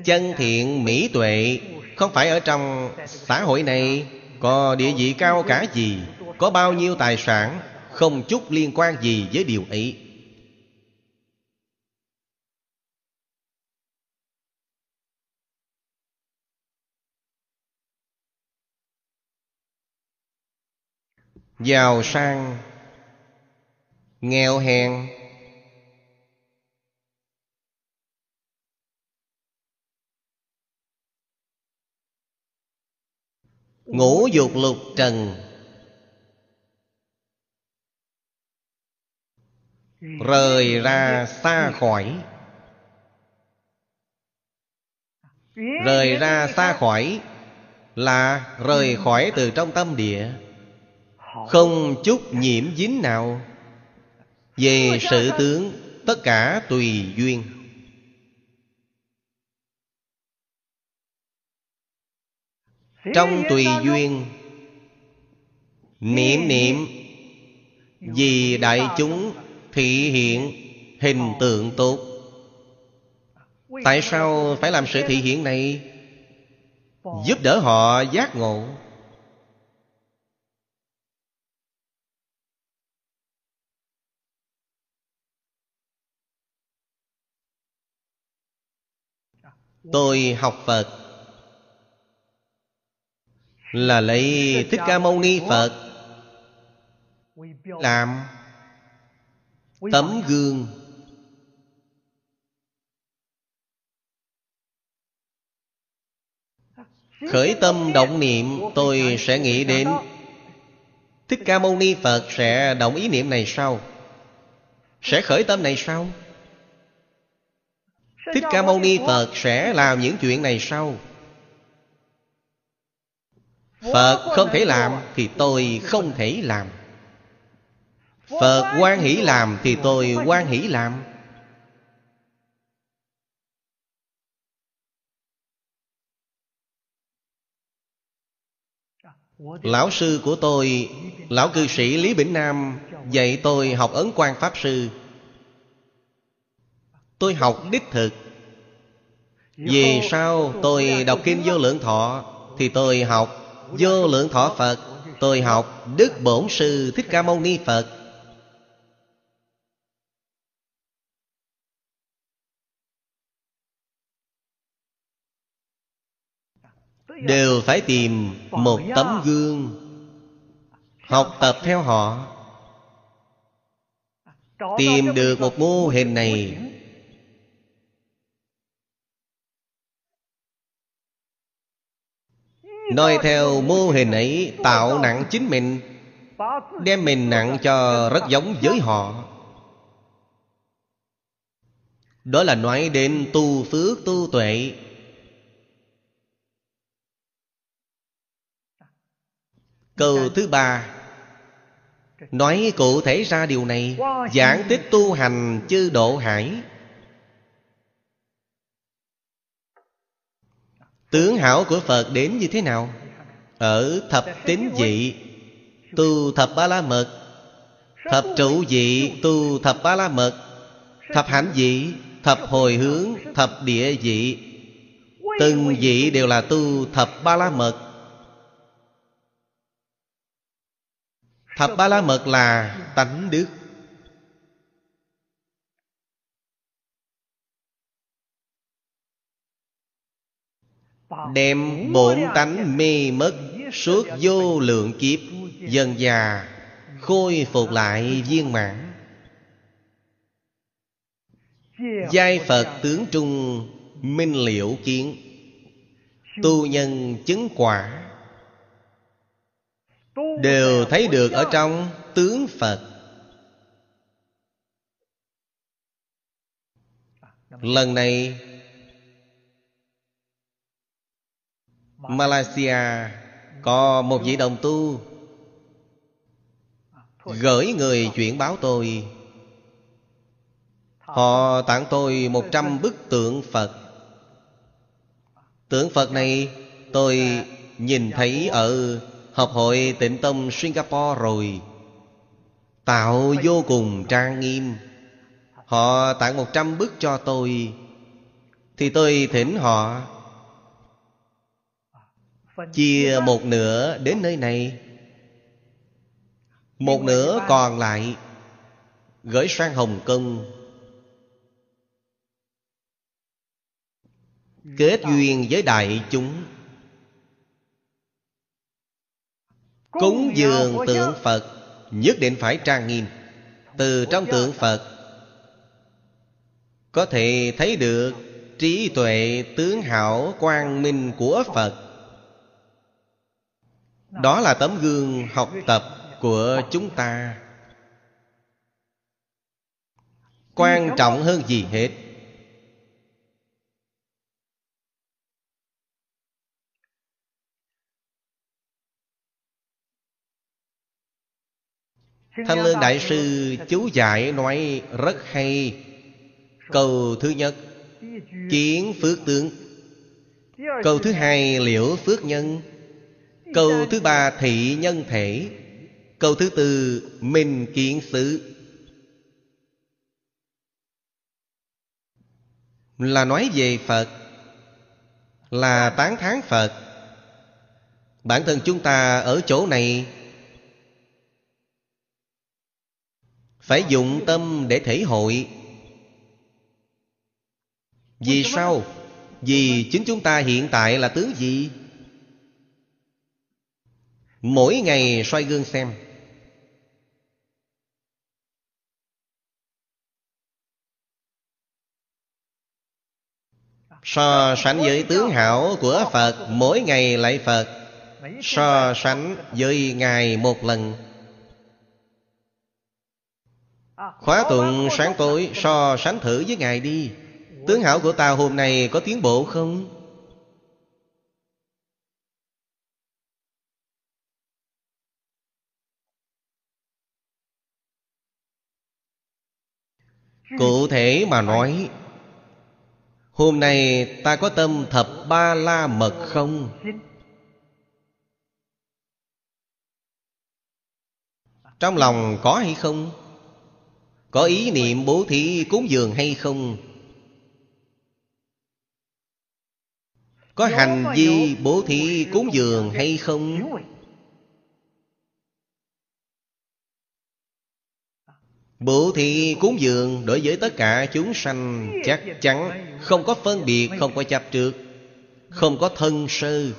Chân thiện, mỹ tuệ, Không phải ở trong xã hội này có địa vị cao cả gì, Có bao nhiêu tài sản, Không chút liên quan gì với điều ấy. Giàu sang, nghèo hèn. Ngũ dục lục trần. Rời ra xa khỏi. Rời ra xa khỏi là rời khỏi từ trong tâm địa không chút nhiễm dính nào. Về sự tướng tất cả tùy duyên. Trong tùy duyên niệm niệm vì đại chúng thị hiện hình tượng tốt. Tại sao phải làm sự thị hiện này? Giúp đỡ họ giác ngộ tôi học phật. Là lấy thích ca mâu ni phật. Làm tấm gương. Khởi tâm động niệm, tôi sẽ nghĩ đến thích ca mâu ni phật sẽ động ý niệm này sau sẽ khởi tâm này sau thích ca mâu ni phật sẽ làm những chuyện này sau. Phật không thể làm thì tôi không thể làm. Phật quan hỷ làm thì tôi quan hỷ làm. Lão sư của tôi Lão cư sĩ Lý Bỉnh Nam Dạy tôi học ấn quan Pháp Sư Tôi học đích thực. Vì sao tôi đọc Kinh Vô Lượng Thọ Thì tôi học Vô Lượng Thọ Phật Tôi học Đức Bổn Sư Thích Ca Mâu Ni Phật. Đều phải tìm một tấm gương học tập theo họ. Tìm được một mô hình này nói theo mô hình ấy, tạo nặng chính mình, đem mình nặng cho rất giống với họ. Đó là nói đến tu phước tu tuệ. Câu thứ ba. Nói cụ thể ra điều này, Giảng tích tu hành chư độ hải. Tướng hảo của Phật đến như thế nào? Ở thập tín dị Tu thập ba la mật. Thập trụ dị Tu thập ba la mật. Thập hạnh dị Thập hồi hướng, Thập địa dị Từng dị đều là tu thập ba la mật. Thập ba la mật là tánh đức. Đem bổn tánh mê mất Suốt vô lượng kiếp Dần già Khôi phục lại viên mãn. Giai Phật tướng trung Minh liễu kiến. Tu nhân chứng quả. Đều thấy được ở trong tướng phật. Lần này malaysia có một vị đồng tu gửi người chuyển báo tôi. Họ tặng tôi một trăm bức tượng phật. Tượng phật này tôi nhìn thấy ở Hợp hội tịnh tông Singapore rồi. Tạo vô cùng trang nghiêm. Họ tặng một trăm bức cho tôi. Thì tôi thỉnh họ Chia một nửa đến nơi này. Một nửa còn lại Gửi sang Hồng Kông. Kết duyên với đại chúng. Cúng dường tượng Phật, Nhất định phải trang nghiêm. Từ trong tượng Phật, Có thể thấy được Trí tuệ tướng hảo quang minh của Phật. Đó là tấm gương học tập của chúng ta. Quan trọng hơn gì hết? Thanh Lương Đại Sư chú giải nói rất hay. Câu thứ nhất, Kiến phước tướng. Câu thứ hai, liễu phước nhân. Câu thứ ba thị nhân thể. Câu thứ tư minh kiến xứ. Là nói về Phật Là tán thán Phật. Bản thân chúng ta ở chỗ này Phải dụng tâm để thể hội. Vì sao? Vì chính chúng ta hiện tại là tướng gì? Mỗi ngày soi gương xem. So sánh với tướng hảo của Phật, Mỗi ngày lại Phật. So sánh với Ngài một lần. Khóa tuần sáng tối, so sánh thử với Ngài đi. Tướng hảo của ta hôm nay có tiến bộ không? Cụ thể mà nói, Hôm nay ta có tâm thập ba la mật không? Trong lòng có hay không? Có ý niệm bố thí cúng dường hay không? Có hành vi bố thí cúng dường hay không? Bố thí cúng dường đối với tất cả chúng sanh Chắc chắn không có phân biệt, không có chấp trước Không có thân sơ.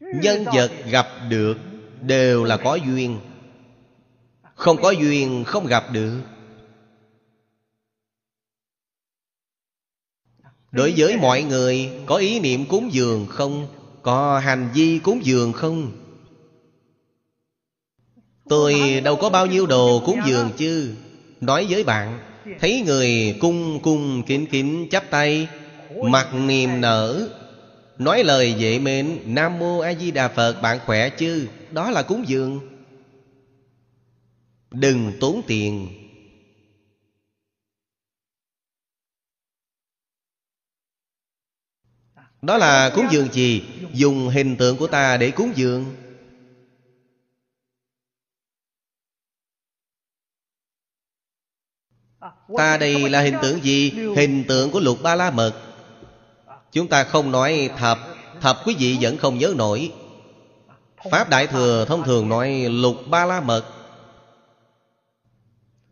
Nhân vật gặp được Đều là có duyên Không có duyên không gặp được. Đối với mọi người Có ý niệm cúng dường không? Có hành vi cúng dường không? Tôi đâu có bao nhiêu đồ cúng dường chứ. Nói với bạn, Thấy người cung cung kính kính chắp tay, Mặt niềm nở. Nói lời dễ mến, Nam Mô A Di Đà Phật, bạn khỏe chứ? Đó là cúng dường. Đừng tốn tiền. Đó là cúng dường gì? Dùng hình tượng của ta để cúng dường. Ta đây là hình tượng gì? Hình tượng của lục ba la mật Chúng ta không nói thập Thập quý vị vẫn không nhớ nổi. Pháp Đại Thừa thông thường nói lục ba la mật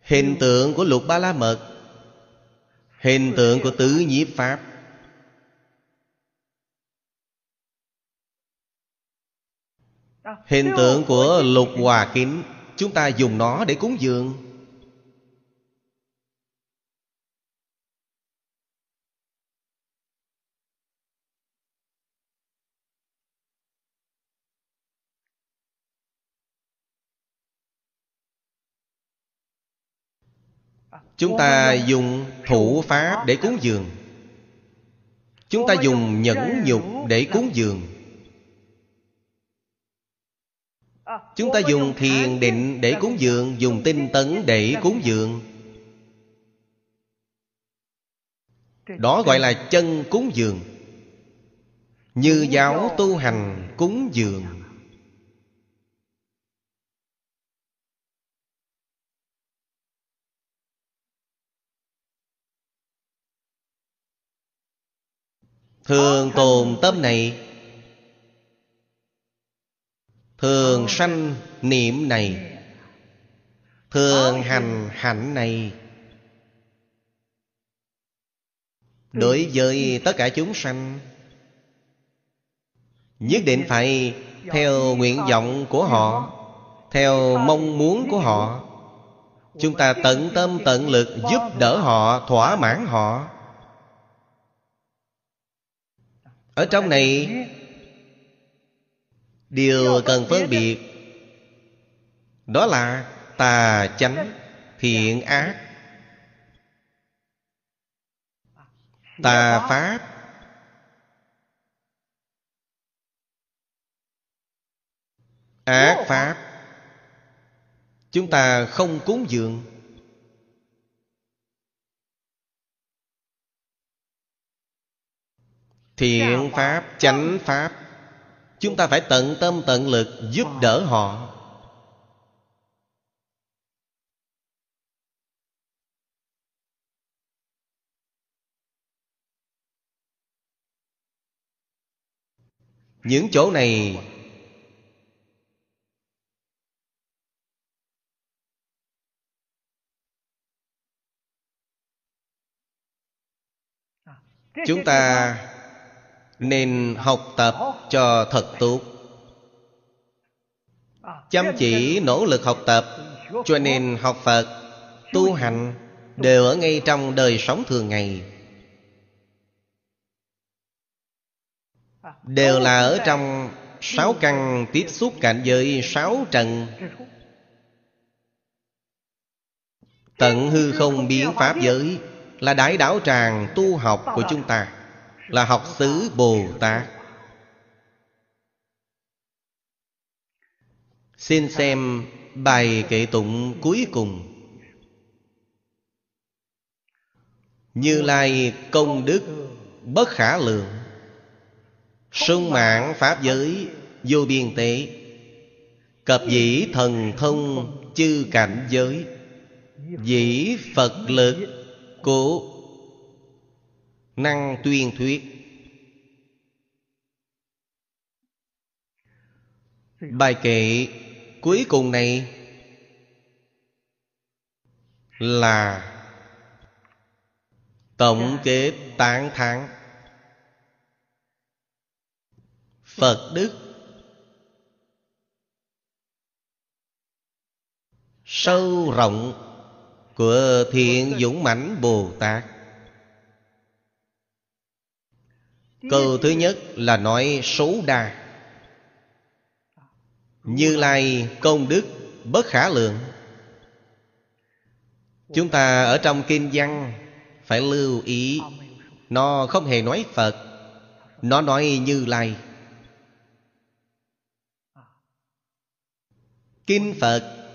Hình tượng của lục ba la mật Hình tượng của tứ nhiếp Pháp. Hình tượng của lục hòa kính, Chúng ta dùng nó để cúng dường. Chúng ta dùng thủ pháp để cúng dường. Chúng ta dùng nhẫn nhục để cúng dường. Chúng ta dùng thiền định để cúng dường, Dùng tinh tấn để cúng dường. Đó gọi là chân cúng dường. Như giáo tu hành cúng dường. Thường tồn tâm này. Thường sanh niệm này. Thường hành hạnh này. Đối với tất cả chúng sanh, nhất định phải theo nguyện vọng của họ, theo mong muốn của họ. Chúng ta tận tâm tận lực giúp đỡ họ, thỏa mãn họ. Ở trong này, điều cần phân biệt đó là tà chánh, thiện ác, tà pháp, ác pháp. Chúng ta không cúng dường. Thiện pháp chánh pháp. Chúng ta phải tận tâm tận lực giúp đỡ họ. Những chỗ này chúng ta nên học tập cho thật tốt. Chăm chỉ, nỗ lực học tập, cho nên học phật, tu hành đều ở ngay trong đời sống thường ngày. Đều là ở trong sáu căn tiếp xúc cảnh giới sáu trần. Tận hư không biến pháp giới là đại đảo tràng tu học của chúng ta là học xứ bồ tát. Xin xem bài kệ tụng cuối cùng. Như lai công đức bất khả lượng, sung mãn pháp giới vô biên tế, cập dĩ thần thông chư cảnh giới, dĩ phật lực cố năng tuyên thuyết. Bài kệ cuối cùng này là tổng kết tán thán. Phật đức sâu rộng của thiện dũng mãnh bồ tát. Câu thứ nhất là nói số đa. Như lai, công đức, bất khả lượng. Chúng ta ở trong kinh văn phải lưu ý, nó không hề nói phật, nó nói như lai. Kinh phật,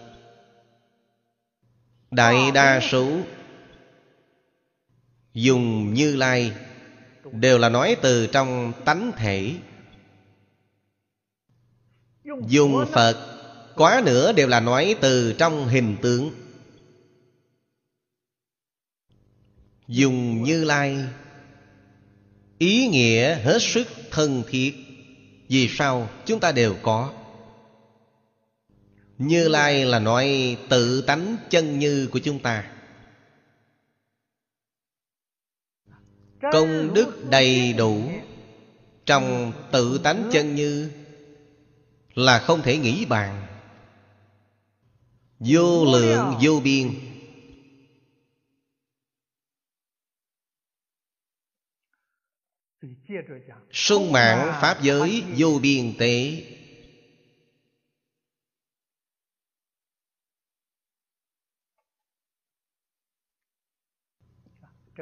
đại đa số, dùng như lai đều là nói từ trong tánh thể. Dùng phật, quá nữa đều là nói từ trong hình tượng. Dùng như lai, ý nghĩa hết sức thân thiết. Vì sao? Chúng ta đều có. Như lai là nói tự tánh chân như của chúng ta. Công đức đầy đủ. Trong tự tánh chân như là không thể nghĩ bàn. Vô lượng vô biên. Sung mãn pháp giới vô biên tế.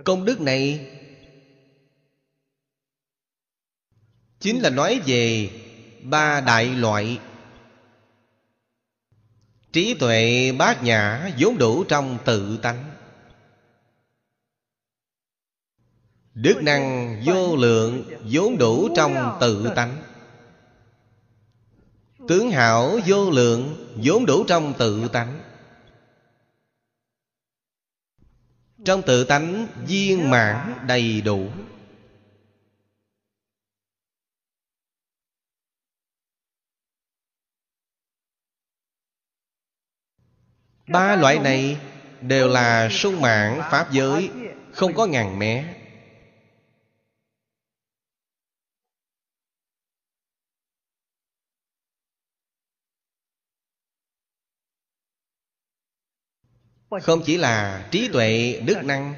Công đức này chính là nói về ba đại loại. Trí tuệ bát nhã vốn đủ trong tự tánh. Đức năng vô lượng vốn đủ trong tự tánh. Tướng hảo vô lượng vốn đủ trong tự tánh. Trong tự tánh viên mãn đầy đủ. ba loại này đều là sung mãn pháp giới không có ngàn mé. Không chỉ là trí tuệ đức năng.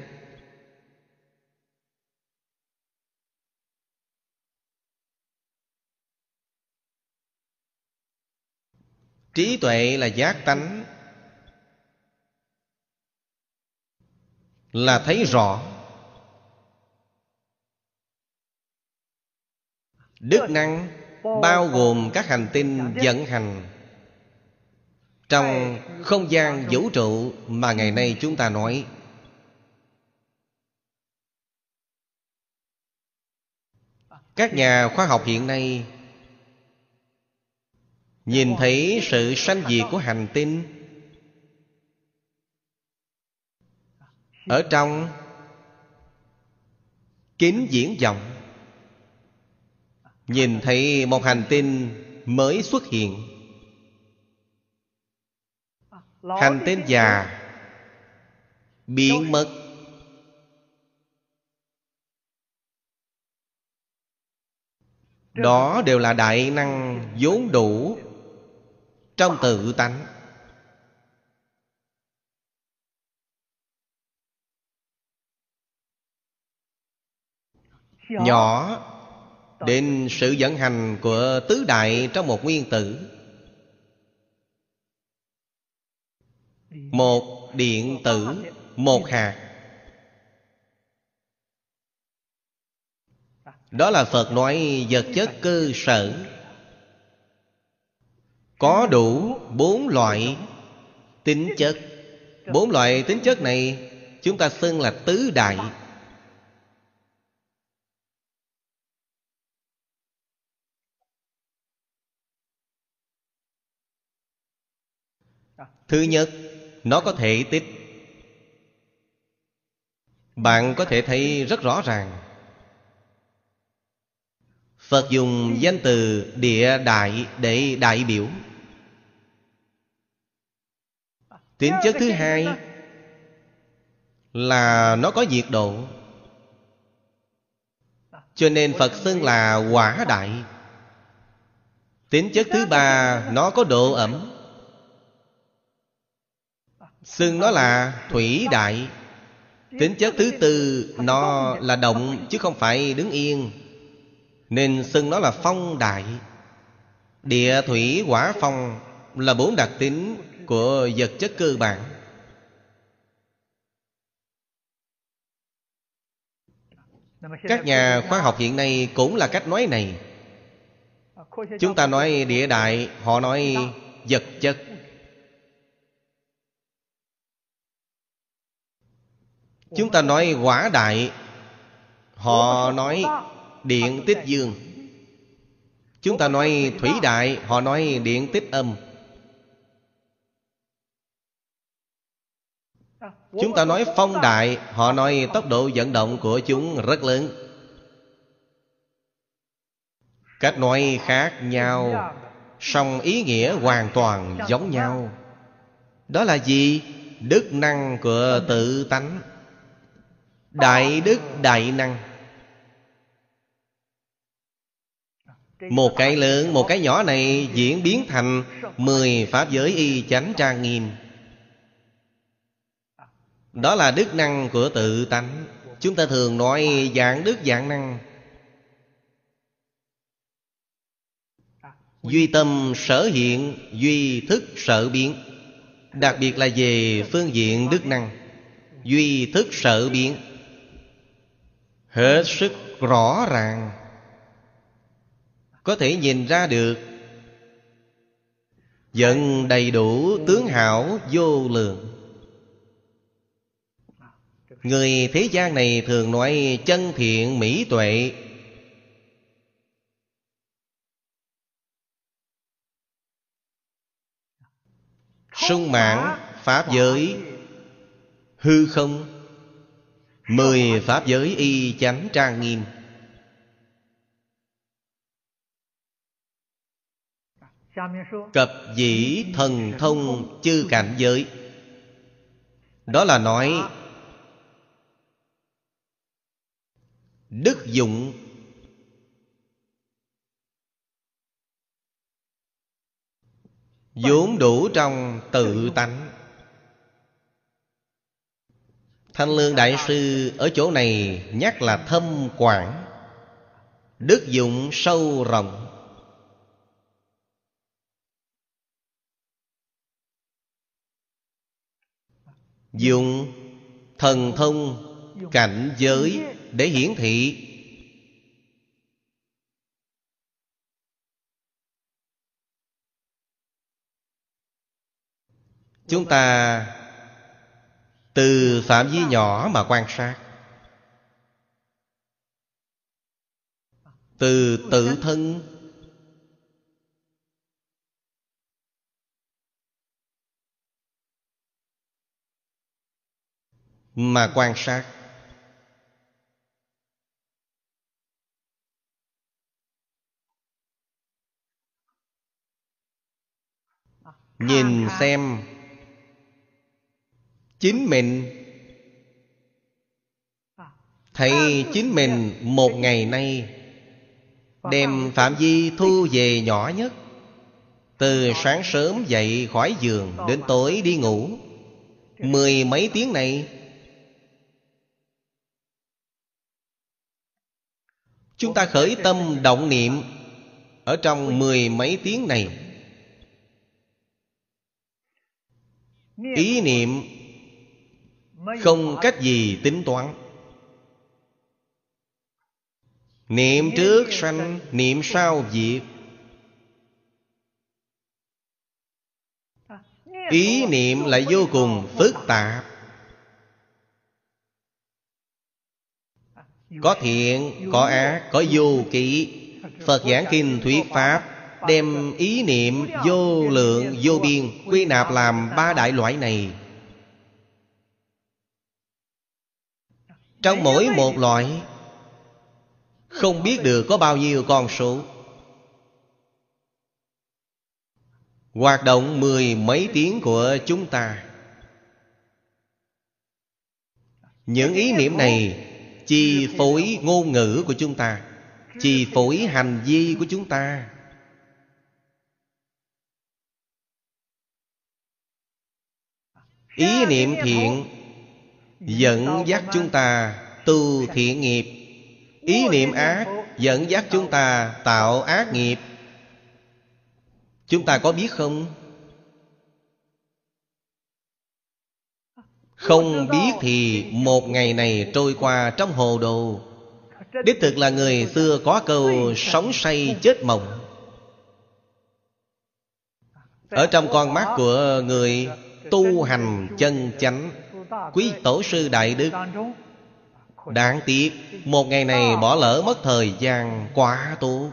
Trí tuệ là giác tánh. Là thấy rõ. Đức năng bao gồm các hành tinh vận hành. Trong không gian vũ trụ mà ngày nay chúng ta nói, các nhà khoa học hiện nay nhìn thấy sự sanh diệt của hành tinh ở trong kính diễn vọng nhìn thấy một hành tinh mới xuất hiện. Hành tinh già biến mất đó đều là đại năng vốn đủ trong tự tánh. Nhỏ. Đến sự vận hành của tứ đại trong một nguyên tử. Một điện tử một hạt. Đó là phật nói vật chất cơ sở. Có đủ bốn loại tính chất. Bốn loại tính chất này chúng ta xưng là tứ đại thứ nhất, nó có thể tích bạn có thể thấy rất rõ ràng. Phật dùng danh từ địa đại để đại biểu. Tính chất thứ hai là nó có nhiệt độ. Cho nên phật xưng là quả đại. Tính chất thứ ba, nó có độ ẩm xưng nó là thủy đại. Tính chất thứ tư, nó là động chứ không phải đứng yên. Nên xưng nó là phong đại. Địa thủy hỏa phong là bốn đặc tính của vật chất cơ bản. Các nhà khoa học hiện nay cũng là cách nói này. Chúng ta nói địa đại, họ nói vật chất. Chúng ta nói quả đại, họ nói điện tích dương. Chúng ta nói thủy đại, họ nói điện tích âm. Chúng ta nói phong đại, Họ nói tốc độ vận động của chúng rất lớn. Cách nói khác nhau, song ý nghĩa hoàn toàn giống nhau. Đó là gì? Đức năng của tự tánh. Đại đức đại năng. Một cái lớn, một cái nhỏ này diễn biến thành Mười pháp giới y chánh trang nghiêm. Đó là đức năng của tự tánh. Chúng ta thường nói dạng đức dạng năng. Duy tâm sở hiện Duy thức sở biến. Đặc biệt là về phương diện đức năng. Duy thức sở biến. Hết sức rõ ràng. Có thể nhìn ra được, Dẫn đầy đủ tướng hảo vô lượng. Người thế gian này thường nói chân thiện mỹ tuệ. Sung mãn Pháp giới, Hư không Mười Pháp giới y chánh trang nghiêm. Cập dĩ thần thông chư cảnh giới. Đó là nói, đức dụng. Vốn đủ trong tự tánh. Thanh Lương Đại Sư ở chỗ này nhắc là thâm quảng, Đức dụng sâu rộng. Dụng thần thông cảnh giới để hiển thị. Chúng ta từ phạm vi nhỏ mà quan sát. Từ tự thân. Mà quan sát. Nhìn xem chính mình. Thấy chính mình một ngày nay đem phạm vi thu về nhỏ nhất. Từ sáng sớm dậy khỏi giường đến tối đi ngủ. Mười mấy tiếng này, chúng ta khởi tâm động niệm ở trong mười mấy tiếng này. Ý niệm không cách gì tính toán. Niệm trước sanh Niệm sau diệt. Ý niệm lại vô cùng phức tạp. Có thiện, có ác, có vô kỵ Phật giảng kinh thuyết Pháp Đem ý niệm vô lượng, vô biên Quy nạp làm ba đại loại này. Trong mỗi một loại, Không biết được có bao nhiêu con số. Hoạt động mười mấy tiếng của chúng ta. Những ý niệm này Chi phối ngôn ngữ của chúng ta, Chi phối hành vi của chúng ta. Ý niệm thiện Dẫn dắt chúng ta tu thiện nghiệp. Ý niệm ác Dẫn dắt chúng ta tạo ác nghiệp. Chúng ta có biết không? Không biết thì một ngày này trôi qua trong hồ đồ. Đích thực là người xưa có câu Sống say chết mộng Ở trong con mắt của người tu hành chân chánh Quý tổ sư Đại Đức Đáng tiếc, Một ngày này bỏ lỡ mất thời gian quá tốt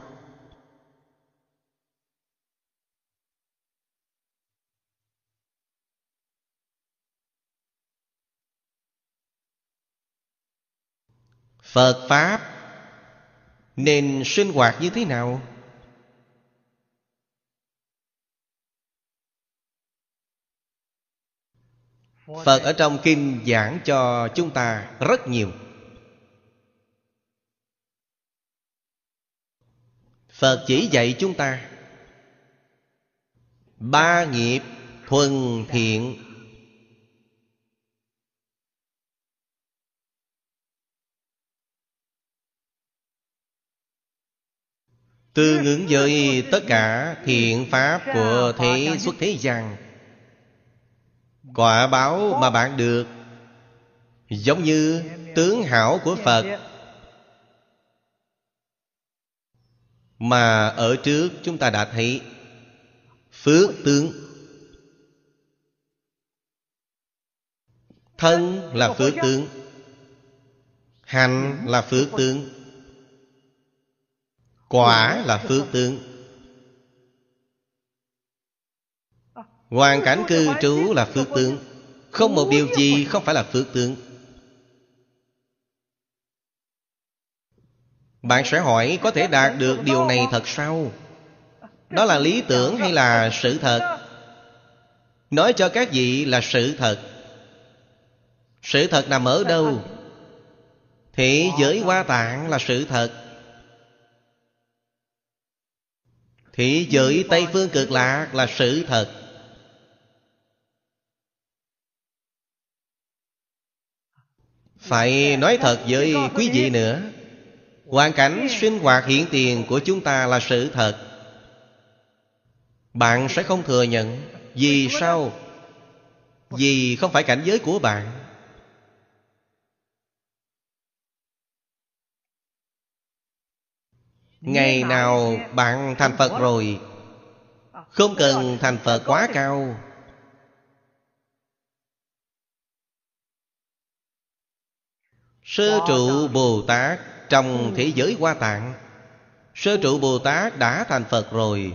Phật Pháp, Nên sinh hoạt như thế nào? Phật ở trong kinh giảng cho chúng ta rất nhiều. Phật chỉ dạy chúng ta Ba nghiệp thuần thiện. Tương ứng với tất cả thiện pháp của thế xuất thế gian Quả báo mà bạn được Giống như tướng hảo của Phật. Mà ở trước chúng ta đã thấy Phước tướng. Thân là phước tướng, Hành là phước tướng, Quả là phước tướng. Hoàn cảnh cư trú là phước tướng Không một điều gì không phải là phước tướng Bạn sẽ hỏi có thể đạt được điều này thật sao? Đó là lý tưởng hay là sự thật? Nói cho các vị là sự thật Sự thật nằm ở đâu? Thị giới hoa tạng là sự thật Thị giới Tây Phương cực lạc là sự thật Phải nói thật với quý vị nữa, Hoàn cảnh sinh hoạt hiện tiền của chúng ta là sự thật Bạn sẽ không thừa nhận Vì sao? Vì không phải cảnh giới của bạn Ngày nào bạn thành Phật rồi, Không cần thành Phật quá cao Sơ trụ Bồ Tát trong thế giới Hoa Tạng. Sơ trụ Bồ Tát đã thành Phật rồi.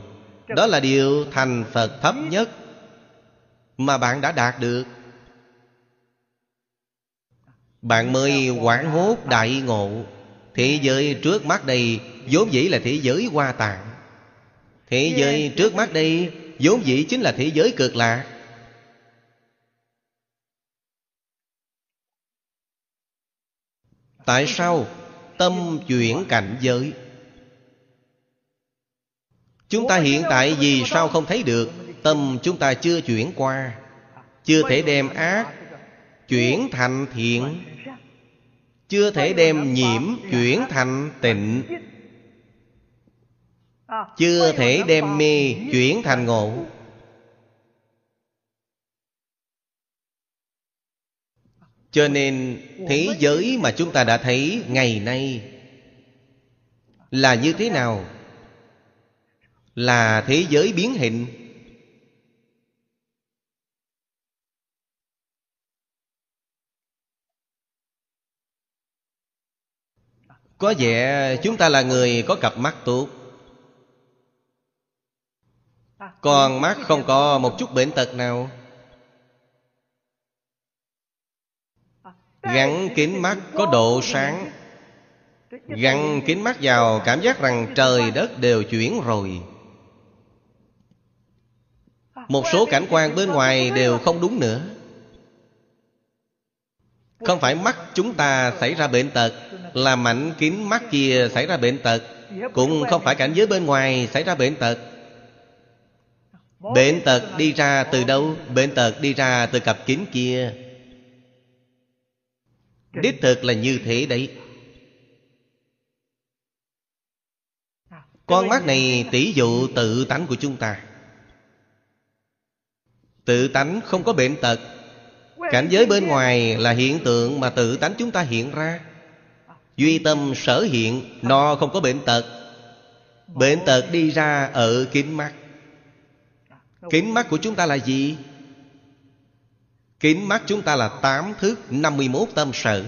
Đó là điều thành Phật thấp nhất Mà bạn đã đạt được. Bạn mới quảng hốt đại ngộ. Thế giới trước mắt đây vốn dĩ là thế giới Hoa Tạng. Thế giới trước mắt đây vốn dĩ chính là thế giới cực lạc Tại sao tâm chuyển cảnh giới? Chúng ta hiện tại vì sao không thấy được? Tâm chúng ta chưa chuyển qua, Chưa thể đem ác Chuyển thành thiện, Chưa thể đem nhiễm Chuyển thành tịnh, Chưa thể đem mê Chuyển thành ngộ. Cho nên thế giới mà chúng ta đã thấy ngày nay Là như thế nào? Là thế giới biến hình. Có vẻ chúng ta là người có cặp mắt tốt. Còn mắt không có một chút bệnh tật nào Gắn kính mắt có độ sáng. Gắn kính mắt vào cảm giác rằng trời đất đều chuyển rồi. Một số cảnh quan bên ngoài đều không đúng nữa. Không phải mắt chúng ta xảy ra bệnh tật, Là mảnh kính mắt kia xảy ra bệnh tật. Cũng không phải cảnh giới bên ngoài xảy ra bệnh tật. Bệnh tật đi ra từ đâu? Bệnh tật đi ra từ cặp kính kia. Đích thực là như thế đấy. Con mắt này tỷ dụ tự tánh của chúng ta. Tự tánh không có bệnh tật. Cảnh giới bên ngoài là hiện tượng mà tự tánh chúng ta hiện ra. Duy tâm sở hiện Nó không có bệnh tật. Bệnh tật đi ra ở kính mắt. Kính mắt của chúng ta là gì? Kính mắt chúng ta là tám thước 51 tâm sở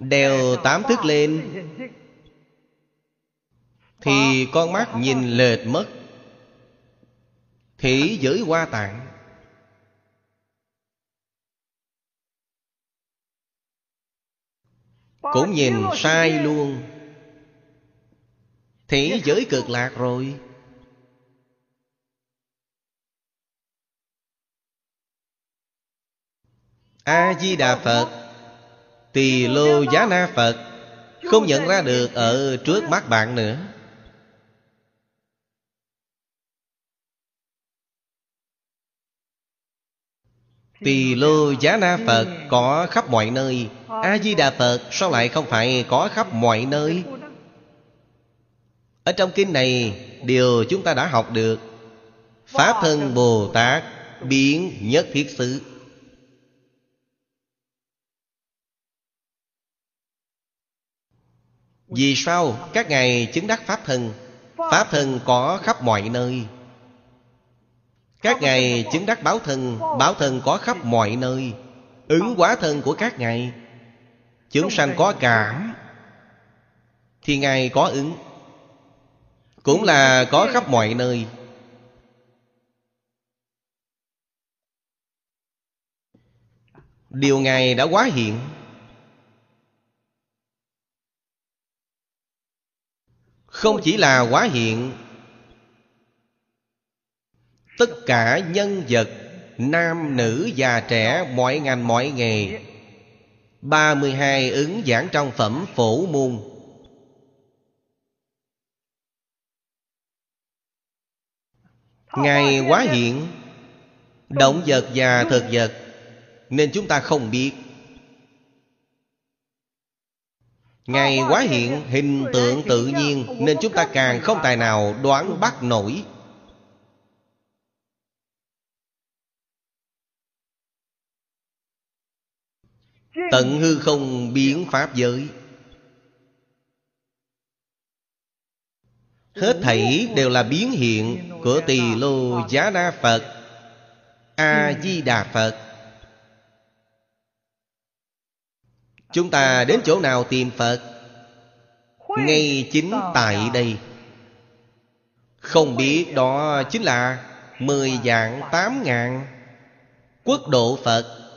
Đeo tám thước lên. Thì con mắt nhìn lệch mất. Thế giới hoa tạng. Cũng nhìn sai luôn. Thế giới cực lạc rồi. A di đà phật. Tỳ lô giá na phật không nhận ra được ở trước mắt bạn nữa. Tỳ lô giá na Phật có khắp mọi nơi. A-di-đà Phật sao lại không phải có khắp mọi nơi? Ở trong kinh này, Điều chúng ta đã học được. Pháp thân Bồ Tát Biến nhất thiết xứ. Vì sao các ngài chứng đắc Pháp thân? Pháp thân có khắp mọi nơi. Các ngài chứng đắc báo thân Báo thân có khắp mọi nơi. Ứng quá thân của các ngài. Chúng sanh có cảm, Thì ngài có ứng. Cũng là có khắp mọi nơi. Điều Ngài đã quá hiện. Không chỉ là quá hiện. Tất cả nhân vật Nam, nữ, già, trẻ Mọi ngành, mọi nghề. 32 ứng giảng trong phẩm phổ môn. Ngài quá hiện. Động vật và thực vật. Nên chúng ta không biết. Ngài quá hiện, hình tượng tự nhiên, Nên chúng ta càng không tài nào đoán bắt nổi. Tận hư không biến Pháp giới. Hết thảy đều là biến hiện Của tỳ lô giá đa Phật A-di-đà Phật. Chúng ta đến chỗ nào tìm Phật? Ngay chính tại đây. Không biết đó chính là Mười dạng tám ngàn Quốc độ Phật.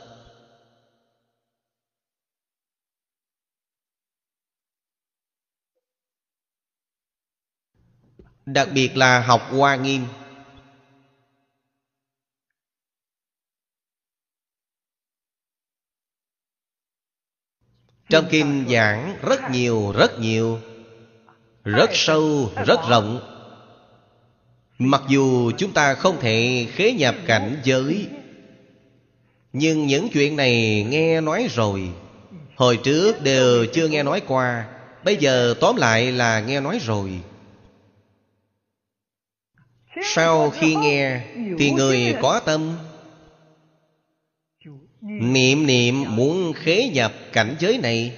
Đặc biệt là học Hoa Nghiêm Trong kinh giảng rất nhiều rất nhiều, Rất sâu, rất rộng. Mặc dù chúng ta không thể khế nhập cảnh giới, Nhưng những chuyện này nghe nói rồi. Hồi trước đều chưa nghe nói qua, Bây giờ tóm lại là nghe nói rồi. Sau khi nghe, Thì người có tâm Niệm niệm muốn khế nhập cảnh giới này.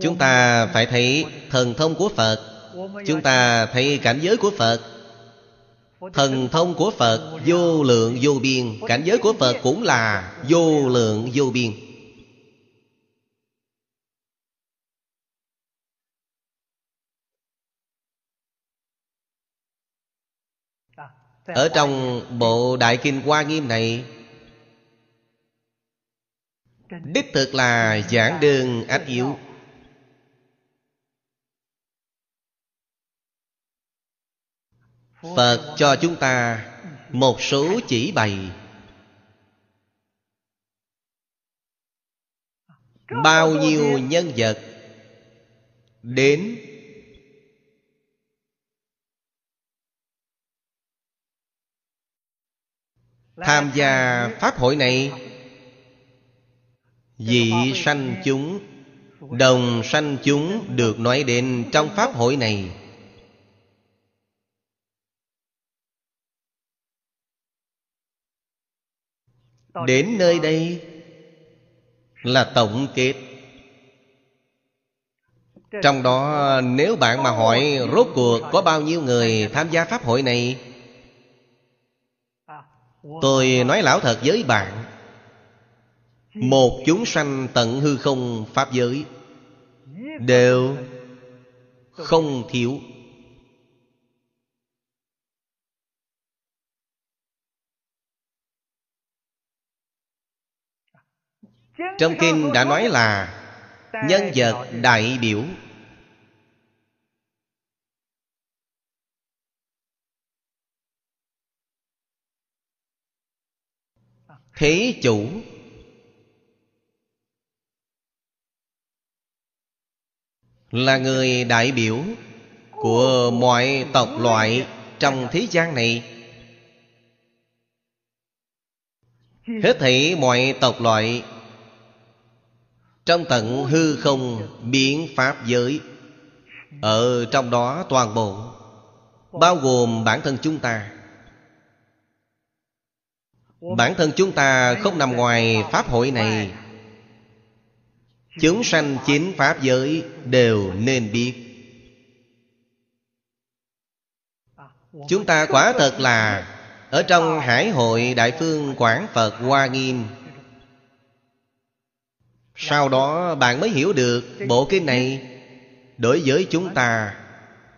Chúng ta phải thấy thần thông của Phật. Chúng ta thấy cảnh giới của Phật. Thần thông của Phật vô lượng vô biên. Cảnh giới của Phật cũng là vô lượng vô biên. Ở trong bộ Đại Kinh Hoa Nghiêm này Đích thực là giảng đơn ách yếu Phật cho chúng ta một số chỉ bày. Bao nhiêu nhân vật Đến Tham gia Pháp hội này Dị sanh chúng, Đồng sanh chúng được nói đến trong Pháp hội này. Đến nơi đây Là tổng kết. Trong đó, nếu bạn mà hỏi Rốt cuộc có bao nhiêu người tham gia Pháp hội này Tôi nói lão thật với bạn. Một chúng sanh tận hư không Pháp giới Đều không thiếu. Trong kinh đã nói là Nhân vật đại biểu Thế chủ. Là người đại biểu Của mọi tộc loại Trong thế gian này. Hết thảy mọi tộc loại Trong tận hư không biến pháp giới. Ở trong đó toàn bộ, Bao gồm bản thân chúng ta. Bản thân chúng ta không nằm ngoài Pháp hội này. Chúng sanh chính Pháp giới đều nên biết. Chúng ta quả thật là Ở trong Hải hội Đại Phương Quảng Phật Hoa Nghiêm. Sau đó bạn mới hiểu được Bộ kinh này. Đối với chúng ta,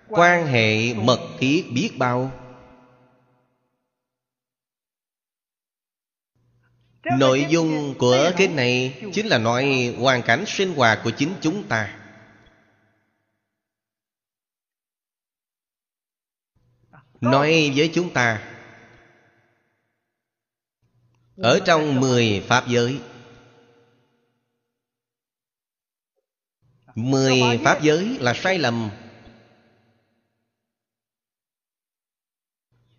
Quan hệ mật thiết biết bao. Nội dung của kinh này Chính là nói hoàn cảnh sinh hoạt của chính chúng ta. Nói với chúng ta Ở trong mười Pháp giới Mười Pháp giới là sai lầm.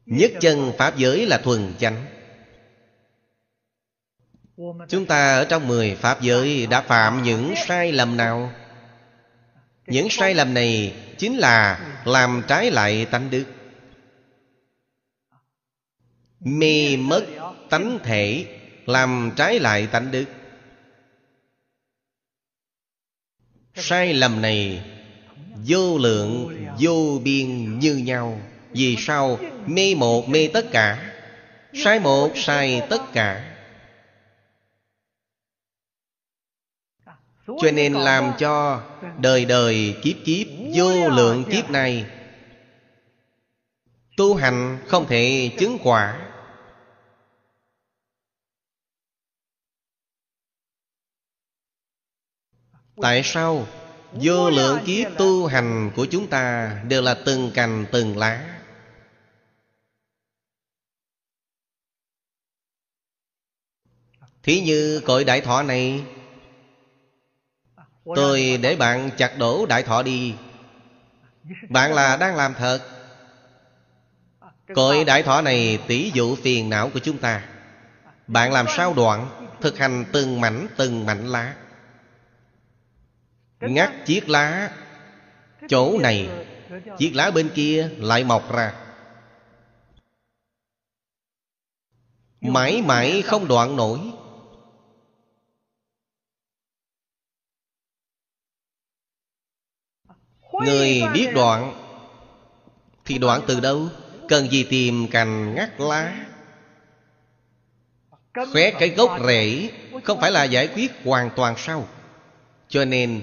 Nhất chân Pháp giới là thuần chánh Chúng ta ở trong mười Pháp giới đã phạm những sai lầm nào? Những sai lầm này chính là làm trái lại tánh đức. Mê mất tánh thể, Làm trái lại tánh đức. Sai lầm này Vô lượng, vô biên như nhau. Vì sao? Mê một, mê tất cả. Sai một, sai tất cả. Cho nên làm cho đời đời kiếp kiếp vô lượng kiếp này. Tu hành không thể chứng quả. Tại sao Vô lượng kiếp tu hành của chúng ta Đều là từng cành từng lá? Thí như cội đại thọ này Tôi để bạn chặt đổ đại thọ đi. Bạn là đang làm thật. Cội đại thọ này tỷ dụ phiền não của chúng ta. Bạn làm sao đoạn Thực hành từng mảnh từng mảnh lá? Ngắt chiếc lá Chỗ này Chiếc lá bên kia lại mọc ra. Mãi mãi không đoạn nổi Người biết đoạn Thì đoạn từ đâu? Cần gì tìm cành ngắt lá? Khoét cái gốc rễ Không phải là giải quyết hoàn toàn sao? Cho nên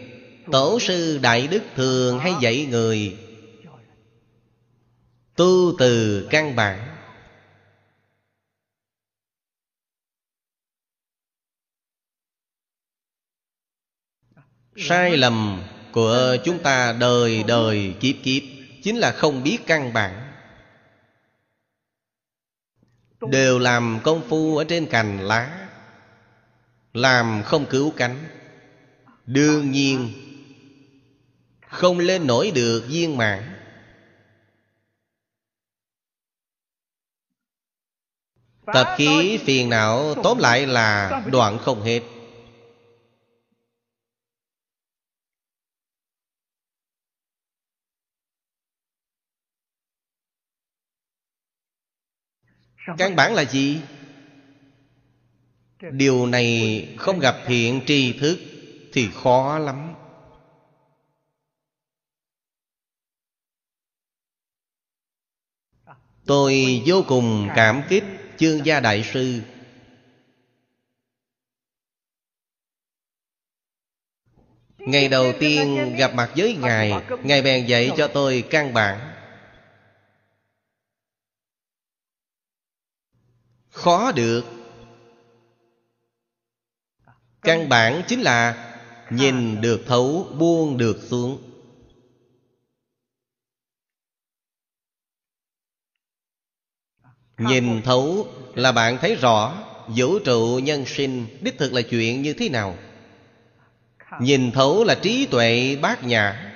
Tổ sư Đại Đức thường hay dạy người Tu từ căn bản. Sai lầm của chúng ta đời đời kiếp kiếp, Chính là không biết căn bản. Đều làm công phu ở trên cành lá, Làm không cứu cánh. Đương nhiên, Không lên nổi được viên mãn. Tập khí phiền não tóm lại là đoạn không hết. Căn bản là gì? Điều này không gặp hiện tri thức Thì khó lắm. Tôi vô cùng cảm kích Chương gia Đại Sư. Ngày đầu tiên gặp mặt với Ngài Ngài bèn dạy cho tôi căn bản Khó được. Căn bản chính là Nhìn được thấu buông được xuống. Nhìn thấu là bạn thấy rõ Vũ trụ nhân sinh Đích thực là chuyện như thế nào. Nhìn thấu là trí tuệ bát nhã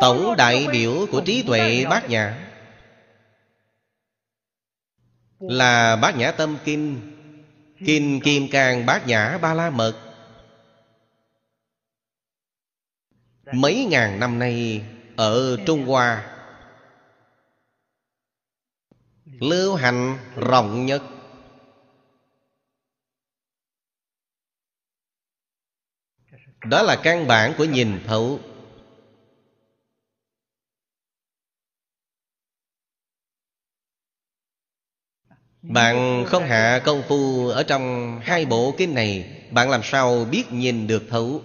Tổng đại biểu của trí tuệ bát nhã. Là bát nhã tâm kinh Kinh kim cang bát nhã ba la mật. Mấy ngàn năm nay Ở Trung Hoa, Lưu hành rộng nhất. Đó là căn bản của nhìn thấu. Bạn không hạ công phu ở trong hai bộ kinh này, Bạn làm sao biết nhìn được thấu?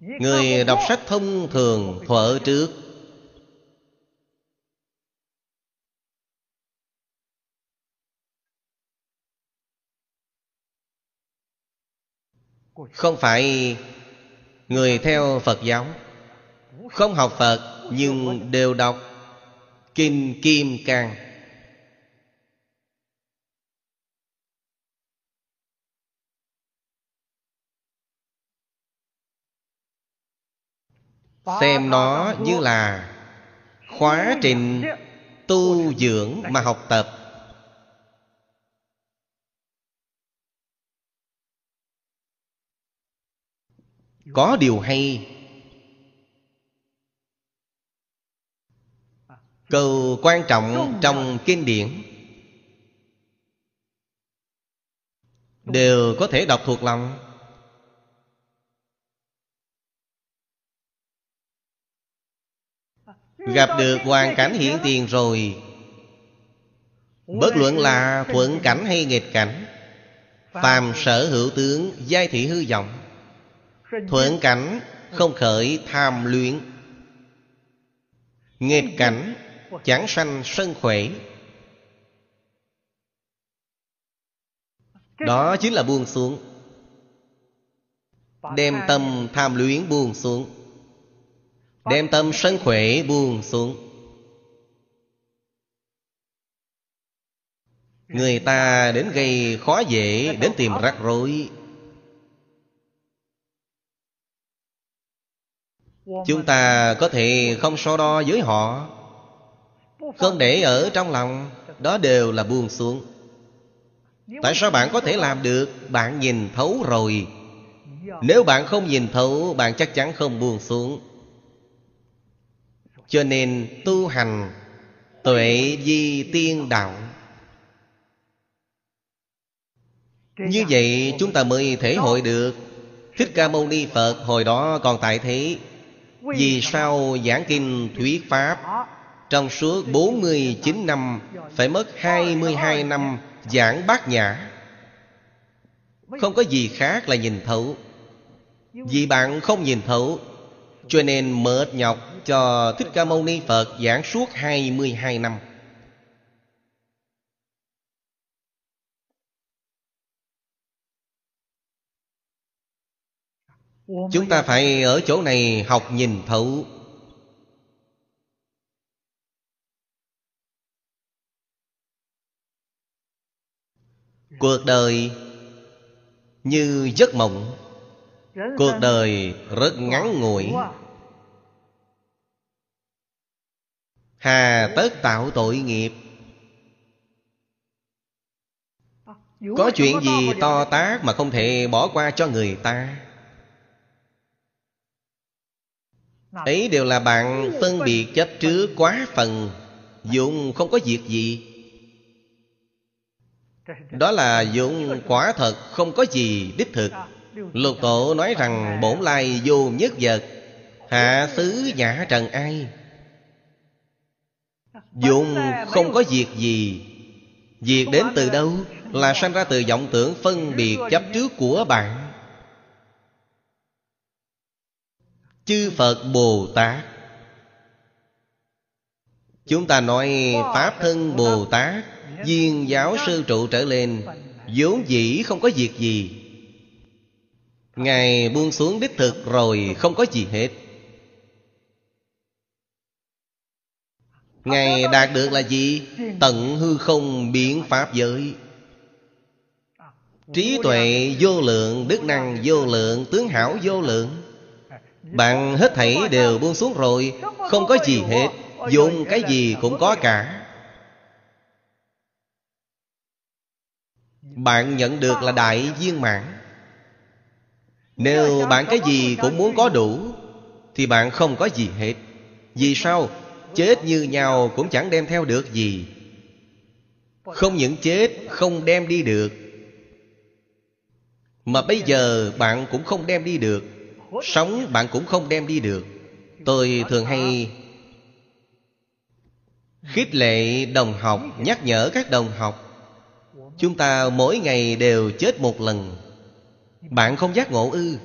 Người đọc sách thông thường thuở trước. Không phải người theo Phật giáo, Không học Phật nhưng đều đọc Kinh Kim Cang. Xem nó như là Khóa trình tu dưỡng mà học tập. Có điều hay câu quan trọng trong kinh điển đều có thể đọc thuộc lòng. Gặp được hoàn cảnh hiện tiền rồi. Bất luận là thuận cảnh hay nghịch cảnh phàm sở hữu tướng giai thị hư vọng. Thuận cảnh không khởi tham luyện. Nghịch cảnh chẳng sanh sân khỏe. Đó chính là buông xuống. Đem tâm tham luyến buông xuống. Đem tâm sân khỏe buông xuống. Người ta đến gây khó dễ, đến tìm rắc rối. Chúng ta có thể không so đo với họ không để ở trong lòng, đó đều là buông xuống. Tại sao bạn có thể làm được? Bạn nhìn thấu rồi. Nếu bạn không nhìn thấu, bạn chắc chắn không buông xuống. Cho nên tu hành tuệ di tiên đạo. Như vậy chúng ta mới thể hội được. Thích ca mâu ni phật hồi đó còn tại thế. Vì sao giảng kinh thuyết pháp trong suốt 49 năm, Phải mất 22 năm giảng bát nhã. Không có gì khác là nhìn thấu. Vì bạn không nhìn thấu, Cho nên mệt nhọc cho Thích Ca Mâu Ni Phật giảng suốt 22 năm. Chúng ta phải ở chỗ này học nhìn thấu. Cuộc đời như giấc mộng. Cuộc đời rất ngắn ngủi. Hà tất tạo tội nghiệp. Có chuyện gì to tác mà không thể bỏ qua cho người ta? Ấy đều là bạn phân biệt chấp trước quá phần Dụng không có việc gì đó là dụng quả thật, không có gì đích thực. Lục tổ nói rằng, bổn lai vô nhất vật, Hạ xứ nhã trần ai? Dụng không có việc gì. Việc đến từ đâu Là sanh ra từ vọng tưởng phân biệt chấp trước của bạn. Chư Phật Bồ Tát. Chúng ta nói Pháp thân Bồ Tát. Viên giáo sư trụ trở lên vốn dĩ không có việc gì. Ngài buông xuống đích thực rồi không có gì hết. Ngài đạt được là gì? Tận hư không biến pháp giới. Trí tuệ vô lượng, đức năng vô lượng, tướng hảo vô lượng. Bạn hết thảy đều buông xuống rồi Không có gì hết. Dùng cái gì cũng có cả. Bạn nhận được là đại viên mãn. Nếu bạn cái gì cũng muốn có đủ, Thì bạn không có gì hết. Vì sao? Chết như nhau cũng chẳng đem theo được gì. Không những chết, không đem đi được. Mà bây giờ bạn cũng không đem đi được. Sống bạn cũng không đem đi được. Tôi thường hay khích lệ đồng học, Nhắc nhở các đồng học Chúng ta mỗi ngày đều chết một lần. Bạn không giác ngộ ư?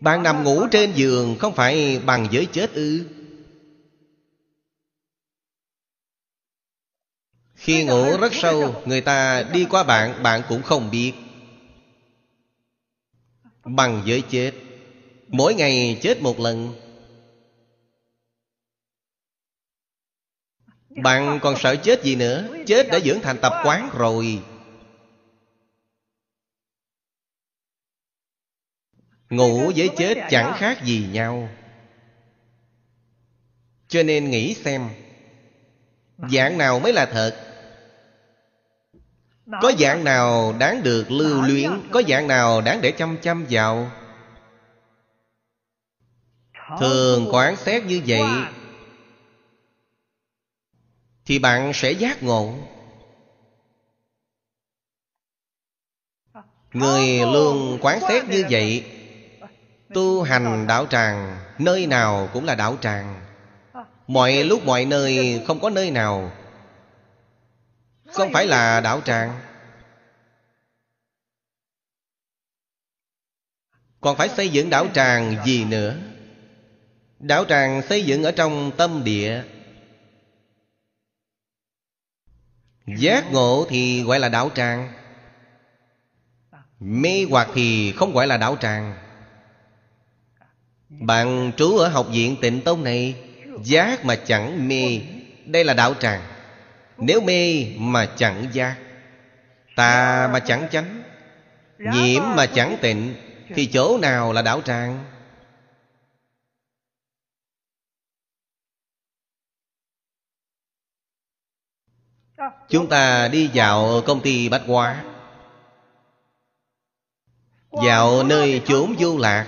Bạn nằm ngủ trên giường Không phải bằng với chết ư? Khi ngủ rất sâu Người ta đi qua bạn Bạn cũng không biết. Bằng với chết. Mỗi ngày chết một lần Bạn còn sợ chết gì nữa? Chết đã dưỡng thành tập quán rồi. Ngủ với chết chẳng khác gì nhau. Cho nên nghĩ xem, Dạng nào mới là thật? Có dạng nào đáng được lưu luyến? Có dạng nào đáng để chăm chăm vào? Thường quán xét như vậy thì bạn sẽ giác ngộ. Người luôn quán xét như vậy Tu hành đạo tràng Nơi nào cũng là đạo tràng. Mọi lúc mọi nơi Không có nơi nào Không phải là đạo tràng. Còn phải xây dựng đạo tràng gì nữa? Đạo tràng xây dựng ở trong tâm địa Giác ngộ thì gọi là đạo tràng. Mê hoặc thì không gọi là đạo tràng. Bạn trú ở học viện tịnh tông này, Giác mà chẳng mê, Đây là đạo tràng. Nếu mê mà chẳng giác, Tà mà chẳng chánh, Nhiễm mà chẳng tịnh, Thì chỗ nào là đạo tràng? Chúng ta đi vào công ty Bách Hóa. Vào nơi chốn vô lạc.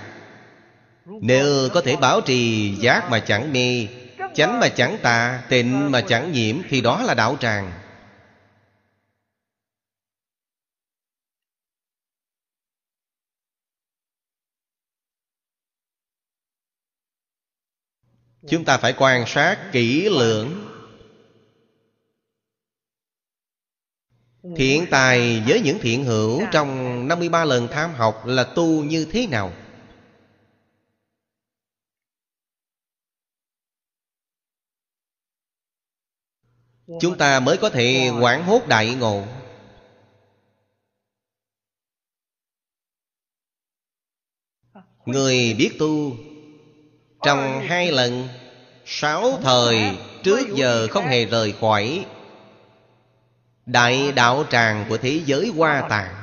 Nếu có thể bảo trì giác mà chẳng mê, Chánh mà chẳng tà, Tịnh mà chẳng nhiễm, Thì đó là đạo tràng. Chúng ta phải quan sát kỹ lưỡng. Thiện tài với những thiện hữu Trong 53 lần tham học là tu như thế nào? Chúng ta mới có thể quảng hốt đại ngộ. Người biết tu Trong hai lần Sáu thời trước giờ không hề rời khỏi Đại đạo tràng của thế giới hoa tạng.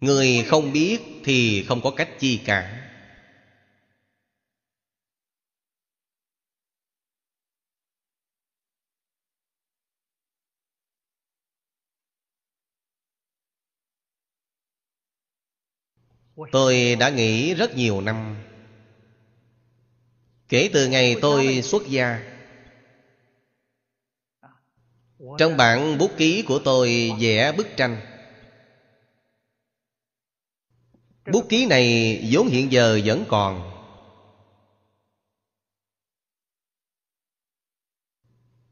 Người không biết thì không có cách chi cả. Tôi đã nghĩ rất nhiều năm. Kể từ ngày tôi xuất gia, Trong bản bút ký của tôi vẽ bức tranh. Bút ký này vốn hiện giờ vẫn còn.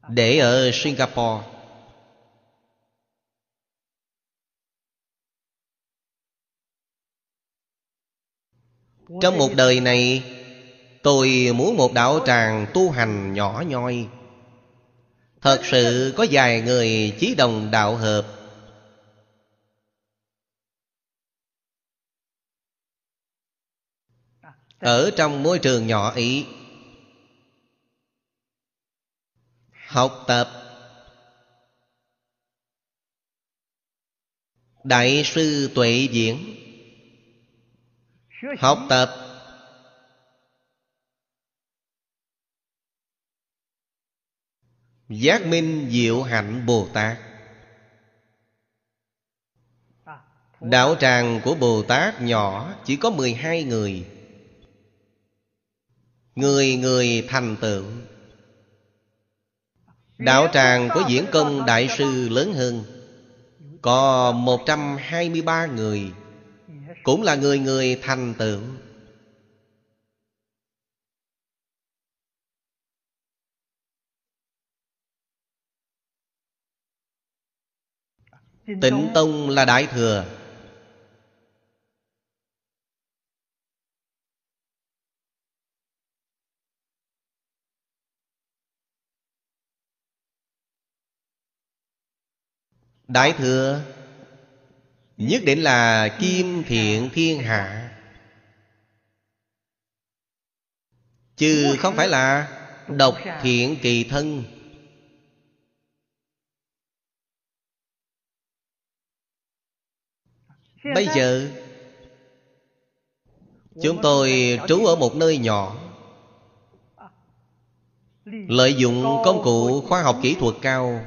Để ở Singapore Trong một đời này, Tôi muốn một đạo tràng tu hành nhỏ nhoi. Thật sự có vài người chí đồng đạo hợp. Ở trong môi trường nhỏ ý Học tập. Đại sư Tuệ Diễn học tập. Giác minh diệu hạnh bồ tát đạo tràng của bồ tát nhỏ chỉ có 12 người. Người người thành tựu. Đạo tràng của diễn công đại sư lớn hơn, có 123 người cũng là người người thành tựu. Tịnh tông là đại thừa. Đại thừa Nhất định là kim thiện thiên hạ. Chứ không phải là Độc thiện kỳ thân. Bây giờ, Chúng tôi trú ở một nơi nhỏ, Lợi dụng công cụ khoa học kỹ thuật cao.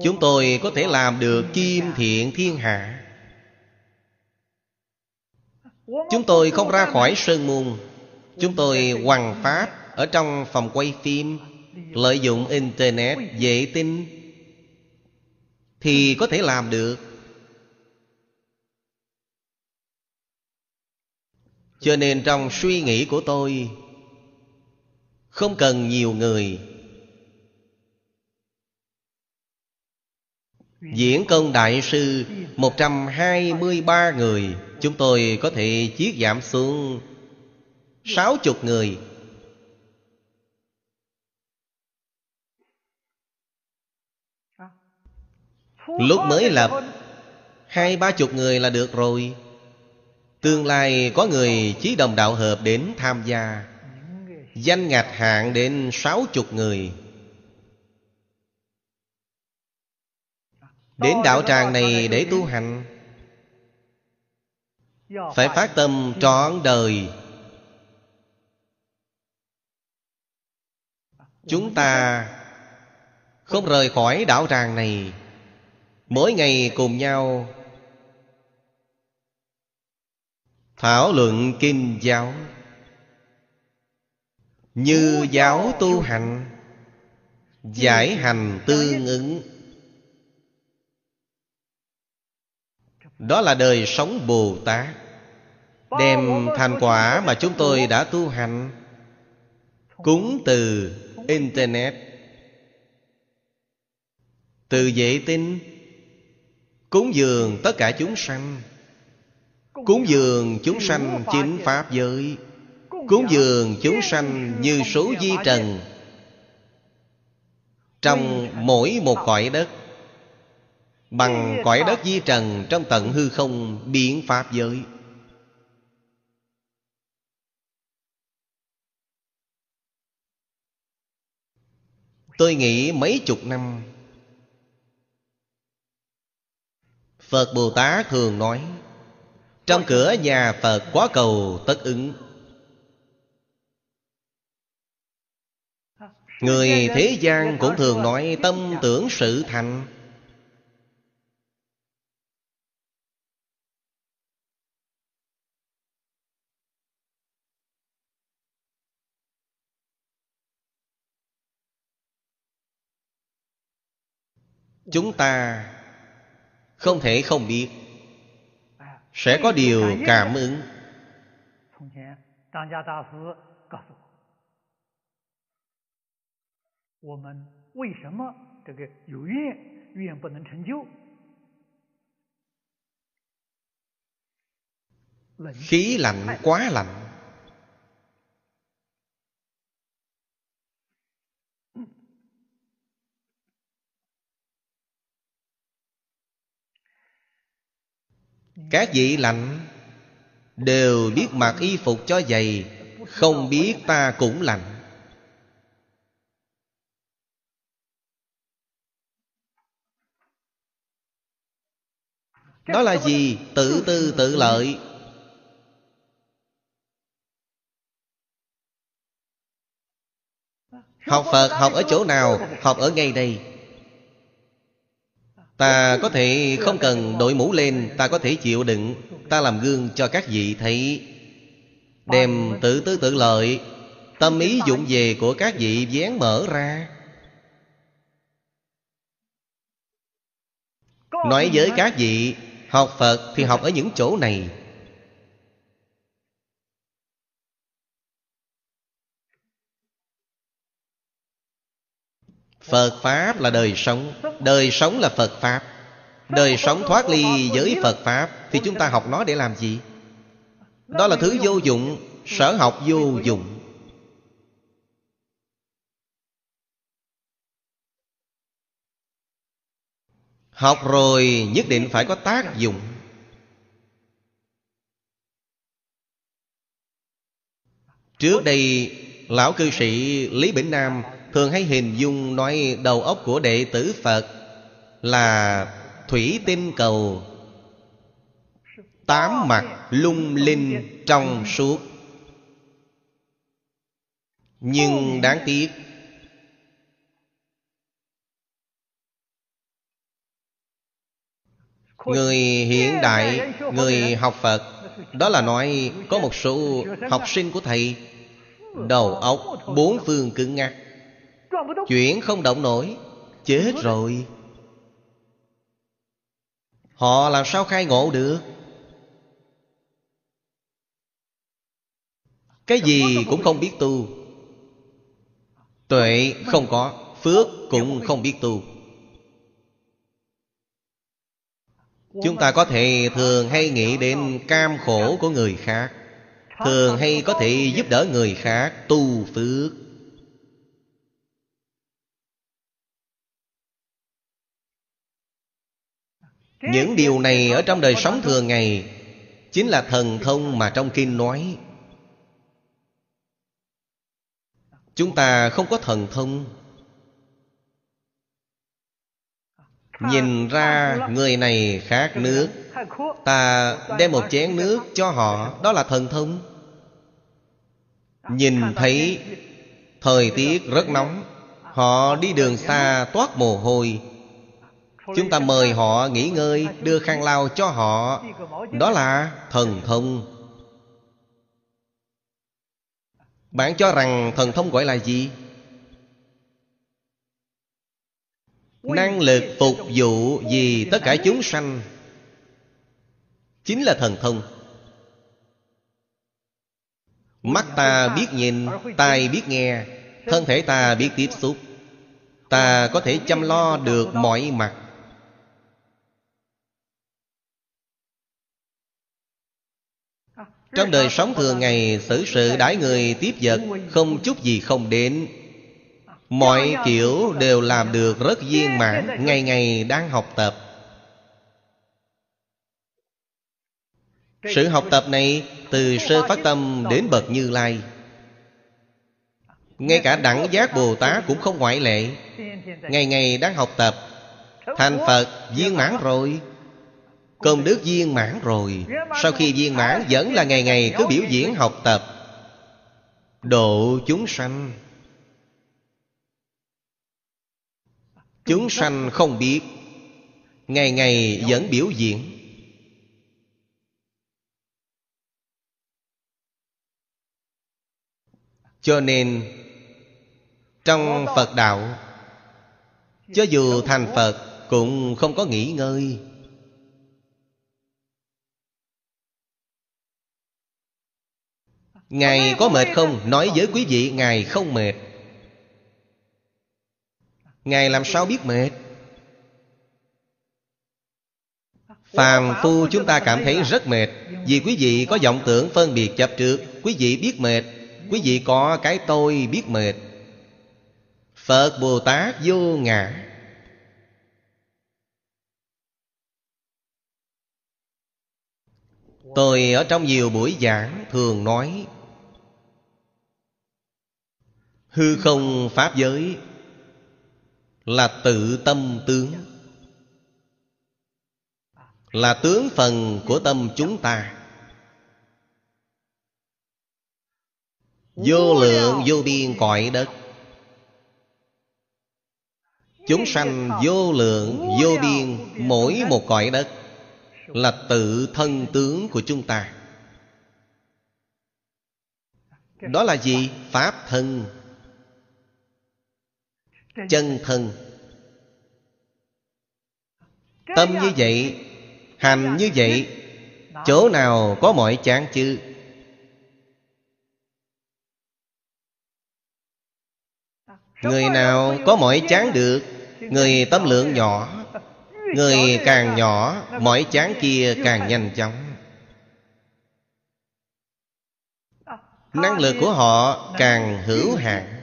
Chúng tôi có thể làm được kim thiện thiên hạ. Chúng tôi không ra khỏi sơn môn. Chúng tôi hoàng pháp Ở trong phòng quay phim, Lợi dụng Internet dễ tin. Thì có thể làm được. Cho nên trong suy nghĩ của tôi, Không cần nhiều người Diễn công đại sư 123 người. Chúng tôi có thể chiết giảm xuống Sáu chục người. Lúc mới lập, Hai, ba chục người là được rồi. Tương lai có người chí đồng đạo hợp đến tham gia. Danh ngạch hạng đến sáu chục người. Đến đạo tràng này để tu hành. Phải phát tâm trọn đời. Chúng ta không rời khỏi đạo tràng này. Mỗi ngày cùng nhau Thảo luận kinh giáo. Như giáo tu hành, Giải hành tương ứng. Đó là đời sống Bồ Tát. Đem thành quả mà chúng tôi đã tu hành Cúng từ Internet. Từ dễ tin Cúng dường tất cả chúng sanh. Cúng dường chúng sanh chính Pháp giới. Cúng dường chúng sanh như số di trần Trong mỗi một cõi đất. Bằng cõi đất di trần Trong tận hư không biến Pháp giới. Tôi nghĩ mấy chục năm Phật Bồ Tát thường nói Trong cửa nhà Phật quá cầu tất ứng. Người thế gian cũng thường nói tâm tưởng sự thành chúng ta không thể không biết. Sẽ có điều cảm ứng. Khí lạnh quá lạnh. Các vị lạnh Đều biết mặc y phục cho dày, Không biết ta cũng lạnh Đó là gì? Tự tư, tự lợi Học Phật học ở chỗ nào? Học ở ngay đây Ta có thể không cần đội mũ lên, Ta có thể chịu đựng. Ta làm gương cho các vị thấy. Đem tự tư tự lợi, Tâm ý dụng về của các vị vén mở ra. Nói với các vị, Học Phật thì học ở những chỗ này. Phật Pháp là đời sống. Đời sống là Phật Pháp. Đời sống thoát ly với Phật Pháp Thì chúng ta học nó để làm gì? Đó là thứ vô dụng, Sở học vô dụng. Học rồi nhất định phải có tác dụng. Trước đây, Lão cư sĩ Lý Bỉnh Nam Thường hay hình dung nói đầu óc của đệ tử Phật Là thủy tinh cầu Tám mặt lung linh trong suốt. Nhưng đáng tiếc Người hiện đại, người học Phật Đó là nói có một số học sinh của thầy Đầu óc bốn phương cứng ngắc. Chuyển không động nổi. Chết rồi. Họ làm sao khai ngộ được? Cái gì cũng không biết tu. Tuệ không có Phước cũng không biết tu. Chúng ta có thể thường hay nghĩ đến cam khổ của người khác. Thường hay có thể giúp đỡ người khác tu phước Những điều này ở trong đời sống thường ngày Chính là thần thông mà trong kinh nói. Chúng ta không có thần thông. Nhìn ra người này khác nước Ta đem một chén nước cho họ Đó là thần thông. Nhìn thấy Thời tiết rất nóng Họ đi đường xa toát mồ hôi Chúng ta mời họ nghỉ ngơi, Đưa khăn lau cho họ. Đó là thần thông. Bạn cho rằng thần thông gọi là gì? Năng lực phục vụ vì tất cả chúng sanh Chính là thần thông. Mắt ta biết nhìn, Tai biết nghe, Thân thể ta biết tiếp xúc. Ta có thể chăm lo được mọi mặt. Trong đời sống thường ngày, xử sự đãi người tiếp vật, Không chút gì không đến. Mọi kiểu đều làm được rất viên mãn, Ngày ngày đang học tập. Sự học tập này, từ sơ phát tâm đến bậc như lai. Ngay cả đẳng giác Bồ Tát cũng không ngoại lệ. Ngày ngày đang học tập. Thành Phật viên mãn rồi. Công đức viên mãn rồi. Sau khi viên mãn vẫn là ngày ngày cứ biểu diễn học tập. Độ chúng sanh. Chúng sanh không biết. Ngày ngày vẫn biểu diễn. Cho nên, Trong Phật Đạo, Cho dù thành Phật Cũng không có nghỉ ngơi. Ngài có mệt không? Nói với quý vị, Ngài không mệt. Ngài làm sao biết mệt? Phàm phu chúng ta cảm thấy rất mệt. Vì quý vị có vọng tưởng phân biệt chập trước, Quý vị biết mệt. Quý vị có cái tôi biết mệt. Phật Bồ Tát vô ngã. Tôi ở trong nhiều buổi giảng thường nói Hư không Pháp giới Là tự tâm tướng. Là tướng phần của tâm chúng ta. Vô lượng vô biên cõi đất. Chúng sanh vô lượng vô biên Mỗi một cõi đất Là tự thân tướng của chúng ta. Đó là gì? Pháp thân. Chân thân. Tâm như vậy Hành như vậy Chỗ nào có mọi chán chứ Người nào có mỏi chán được Người tâm lượng nhỏ Người càng nhỏ Mỏi chán kia càng nhanh chóng. Năng lực của họ càng hữu hạn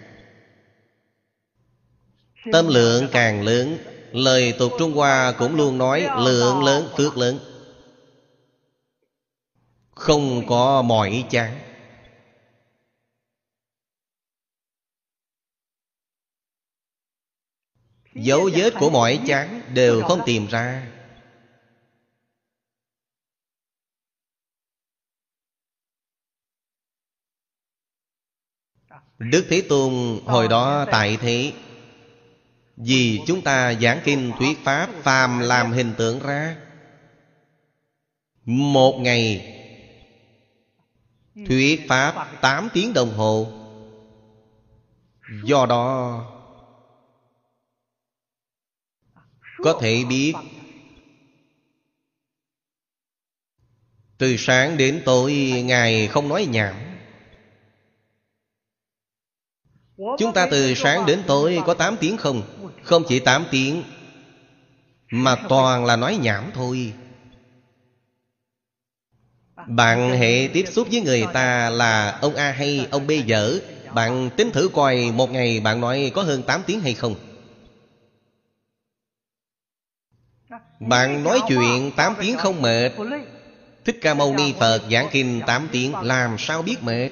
Tâm lượng càng lớn, Lời tục Trung Hoa cũng luôn nói, Lượng lớn, tước lớn. Không có mỏi chán. Dấu vết của mỏi chán đều không tìm ra. Đức Thế Tôn hồi đó tại thế vì chúng ta giảng kinh thuyết pháp Phàm làm hình tượng ra. Một ngày, Thuyết pháp 8 tiếng đồng hồ. Do đó, Có thể biết, Từ sáng đến tối, Ngài không nói nhảm. Chúng ta từ sáng đến tối có 8 tiếng không? Không chỉ 8 tiếng, Mà toàn là nói nhảm thôi Bạn hệ tiếp xúc với người ta là ông A hay ông B dở Bạn tính thử coi một ngày bạn nói có hơn 8 tiếng hay không? Bạn nói chuyện 8 tiếng không mệt Thích Ca Mâu Ni Phật giảng kinh 8 tiếng, Làm sao biết mệt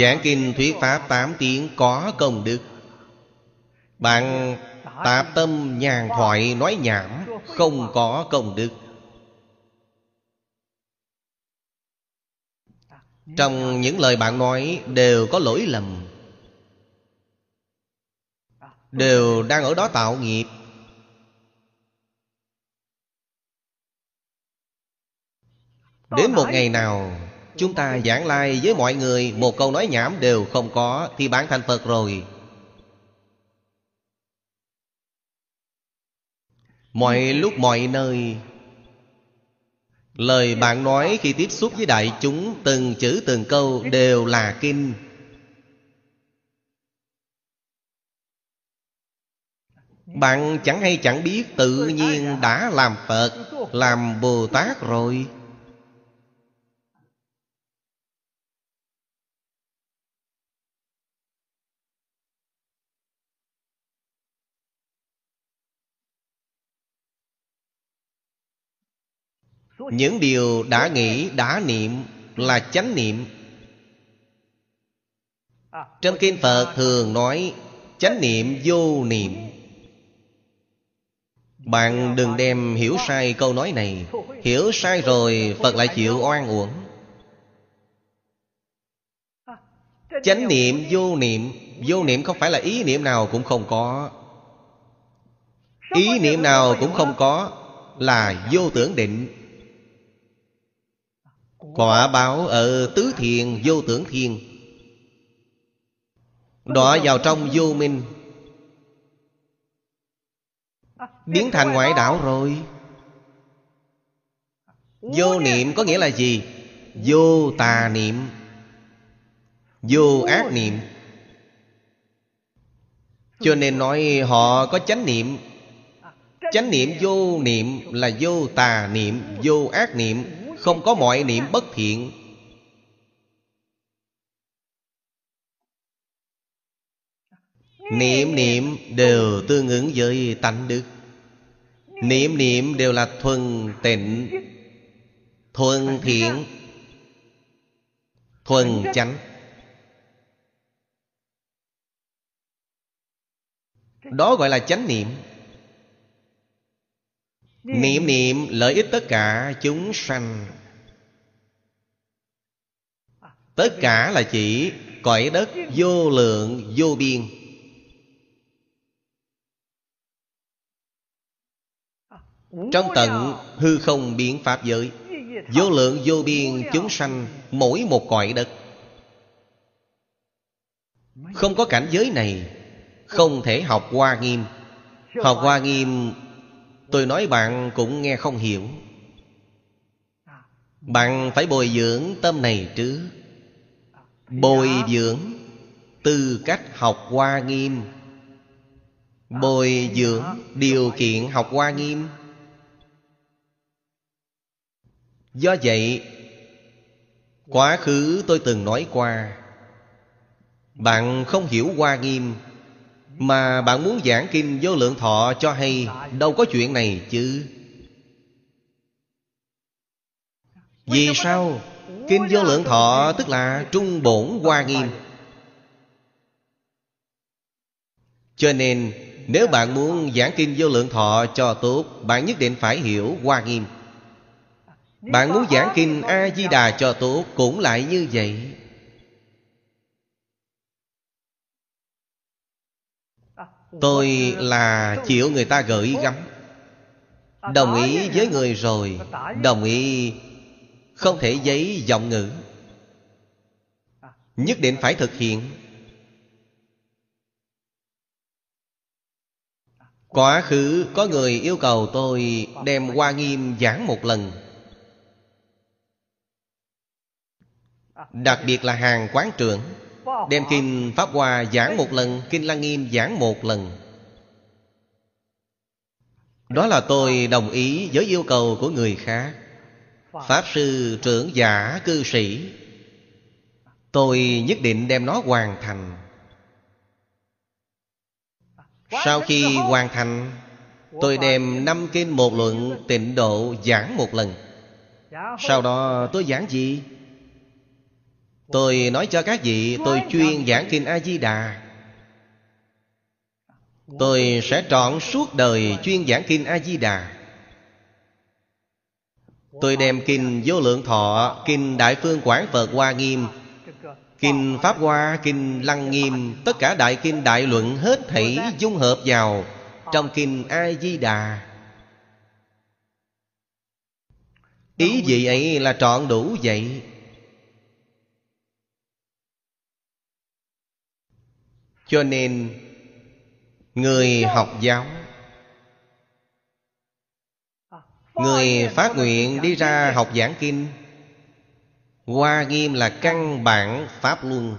Giảng kinh thuyết pháp 8 tiếng có công đức. Bạn tạp tâm nhàn thoại nói nhảm, Không có công đức. Trong những lời bạn nói, đều có lỗi lầm. Đều đang ở đó tạo nghiệp. Đến một ngày nào Chúng ta giảng lai với mọi người, Một câu nói nhảm đều không có, Thì bạn thành Phật rồi. Mọi lúc mọi nơi, Lời bạn nói khi tiếp xúc với đại chúng, Từng chữ từng câu đều là kinh. Bạn chẳng hay chẳng biết Tự nhiên đã làm Phật, Làm Bồ Tát rồi. Những điều đã nghĩ, đã niệm là chánh niệm. Trong Kinh Phật thường nói Chánh niệm vô niệm. Bạn đừng đem hiểu sai câu nói này. Hiểu sai rồi Phật lại chịu oan uổng. Chánh niệm vô niệm. Vô niệm không phải là ý niệm nào cũng không có. Ý niệm nào cũng không có Là vô tưởng định. Quả báo ở tứ thiền vô tưởng thiên Đọa vào trong vô minh. Biến thành ngoại đạo rồi. Vô niệm có nghĩa là gì? Vô tà niệm. Vô ác niệm. Cho nên nói họ có chánh niệm. Chánh niệm vô niệm là vô tà niệm, Vô ác niệm không có mọi niệm bất thiện. Niệm niệm đều tương ứng với tánh đức. Niệm niệm đều là thuần tịnh, Thuần thiện, Thuần chánh. Đó gọi là chánh niệm. Niệm niệm lợi ích tất cả chúng sanh. Tất cả là chỉ cõi đất vô lượng vô biên. Trong tận hư không biến pháp giới Vô lượng vô biên chúng sanh Mỗi một cõi đất. Không có cảnh giới này Không thể học hoa nghiêm. Học hoa nghiêm Tôi nói bạn cũng nghe không hiểu. Bạn phải bồi dưỡng tâm này trước Bồi dưỡng tư cách học hoa nghiêm. Bồi dưỡng điều kiện học hoa nghiêm. Do vậy, Quá khứ tôi từng nói qua, Bạn không hiểu hoa nghiêm mà bạn muốn giảng kinh vô lượng thọ cho hay, Đâu có chuyện này chứ. Vì sao? Kinh vô lượng thọ tức là trung bổn hoa nghiêm. Cho nên, nếu bạn muốn giảng kinh vô lượng thọ cho tốt, Bạn nhất định phải hiểu hoa nghiêm. Bạn muốn giảng kinh A-di-đà cho tốt Cũng lại như vậy. Tôi là chịu người ta gửi gắm. Đồng ý với người rồi, Đồng ý Không thể giấy giọng ngữ. Nhất định phải thực hiện. Quá khứ có người yêu cầu tôi đem Hoa Nghiêm giảng một lần. Đặc biệt là hàng quán trưởng. Đem Kinh Pháp hòa giảng một lần, Kinh Lăng Nghiêm giảng một lần. Đó là tôi đồng ý với yêu cầu của người khác. Pháp Sư trưởng giả cư sĩ, Tôi nhất định đem nó hoàn thành. Sau khi hoàn thành, Tôi đem năm kinh một luận tịnh độ giảng một lần. Sau đó tôi giảng gì? Tôi nói cho các vị Tôi chuyên giảng kinh A-di-đà. Tôi sẽ trọn suốt đời chuyên giảng kinh A-di-đà. Tôi đem kinh vô lượng thọ Kinh đại phương quảng Phật Hoa Nghiêm Kinh Pháp Hoa, Kinh Lăng Nghiêm Tất cả đại kinh đại luận hết thảy dung hợp vào Trong kinh A-di-đà. Ý vị ấy là trọn đủ vậy. Cho nên Người học giáo Người phát nguyện đi ra học giảng kinh Hoa nghiêm là căn bản Pháp Luân.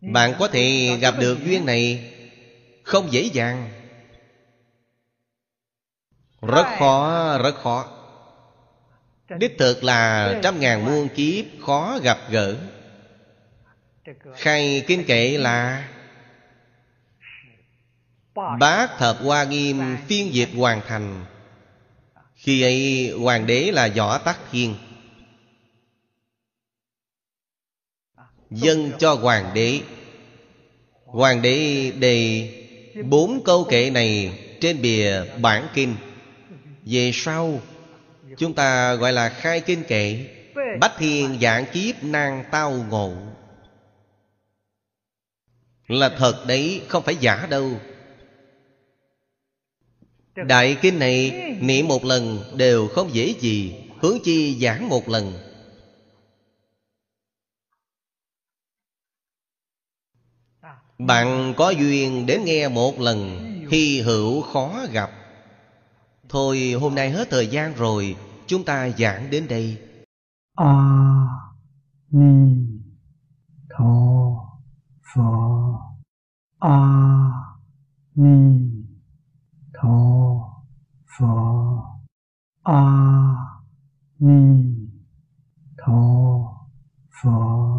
Bạn có thể gặp được duyên này Không dễ dàng. Rất khó, rất khó. Đích thực là trăm ngàn muôn kiếp khó gặp gỡ. Khai kinh kệ là bá thập hoa nghiêm phiên dịch hoàn thành. Khi ấy, hoàng đế là Võ Tắc Thiên Dân cho hoàng đế. Hoàng đế đề bốn câu kệ này trên bìa bản kinh. Về sau, Chúng ta gọi là khai kinh kệ. Bách thiên dạng kiếp nang tao ngộ. Là thật đấy, không phải giả đâu. Đại kinh này niệm một lần đều không dễ gì Hướng chi giảng một lần. Bạn có duyên đến nghe một lần Hy hữu khó gặp. Thôi, hôm nay hết thời gian rồi, Chúng ta giảng đến đây. A Ni Tho. Phở A Ni Tho Phở A Ni Tho Phở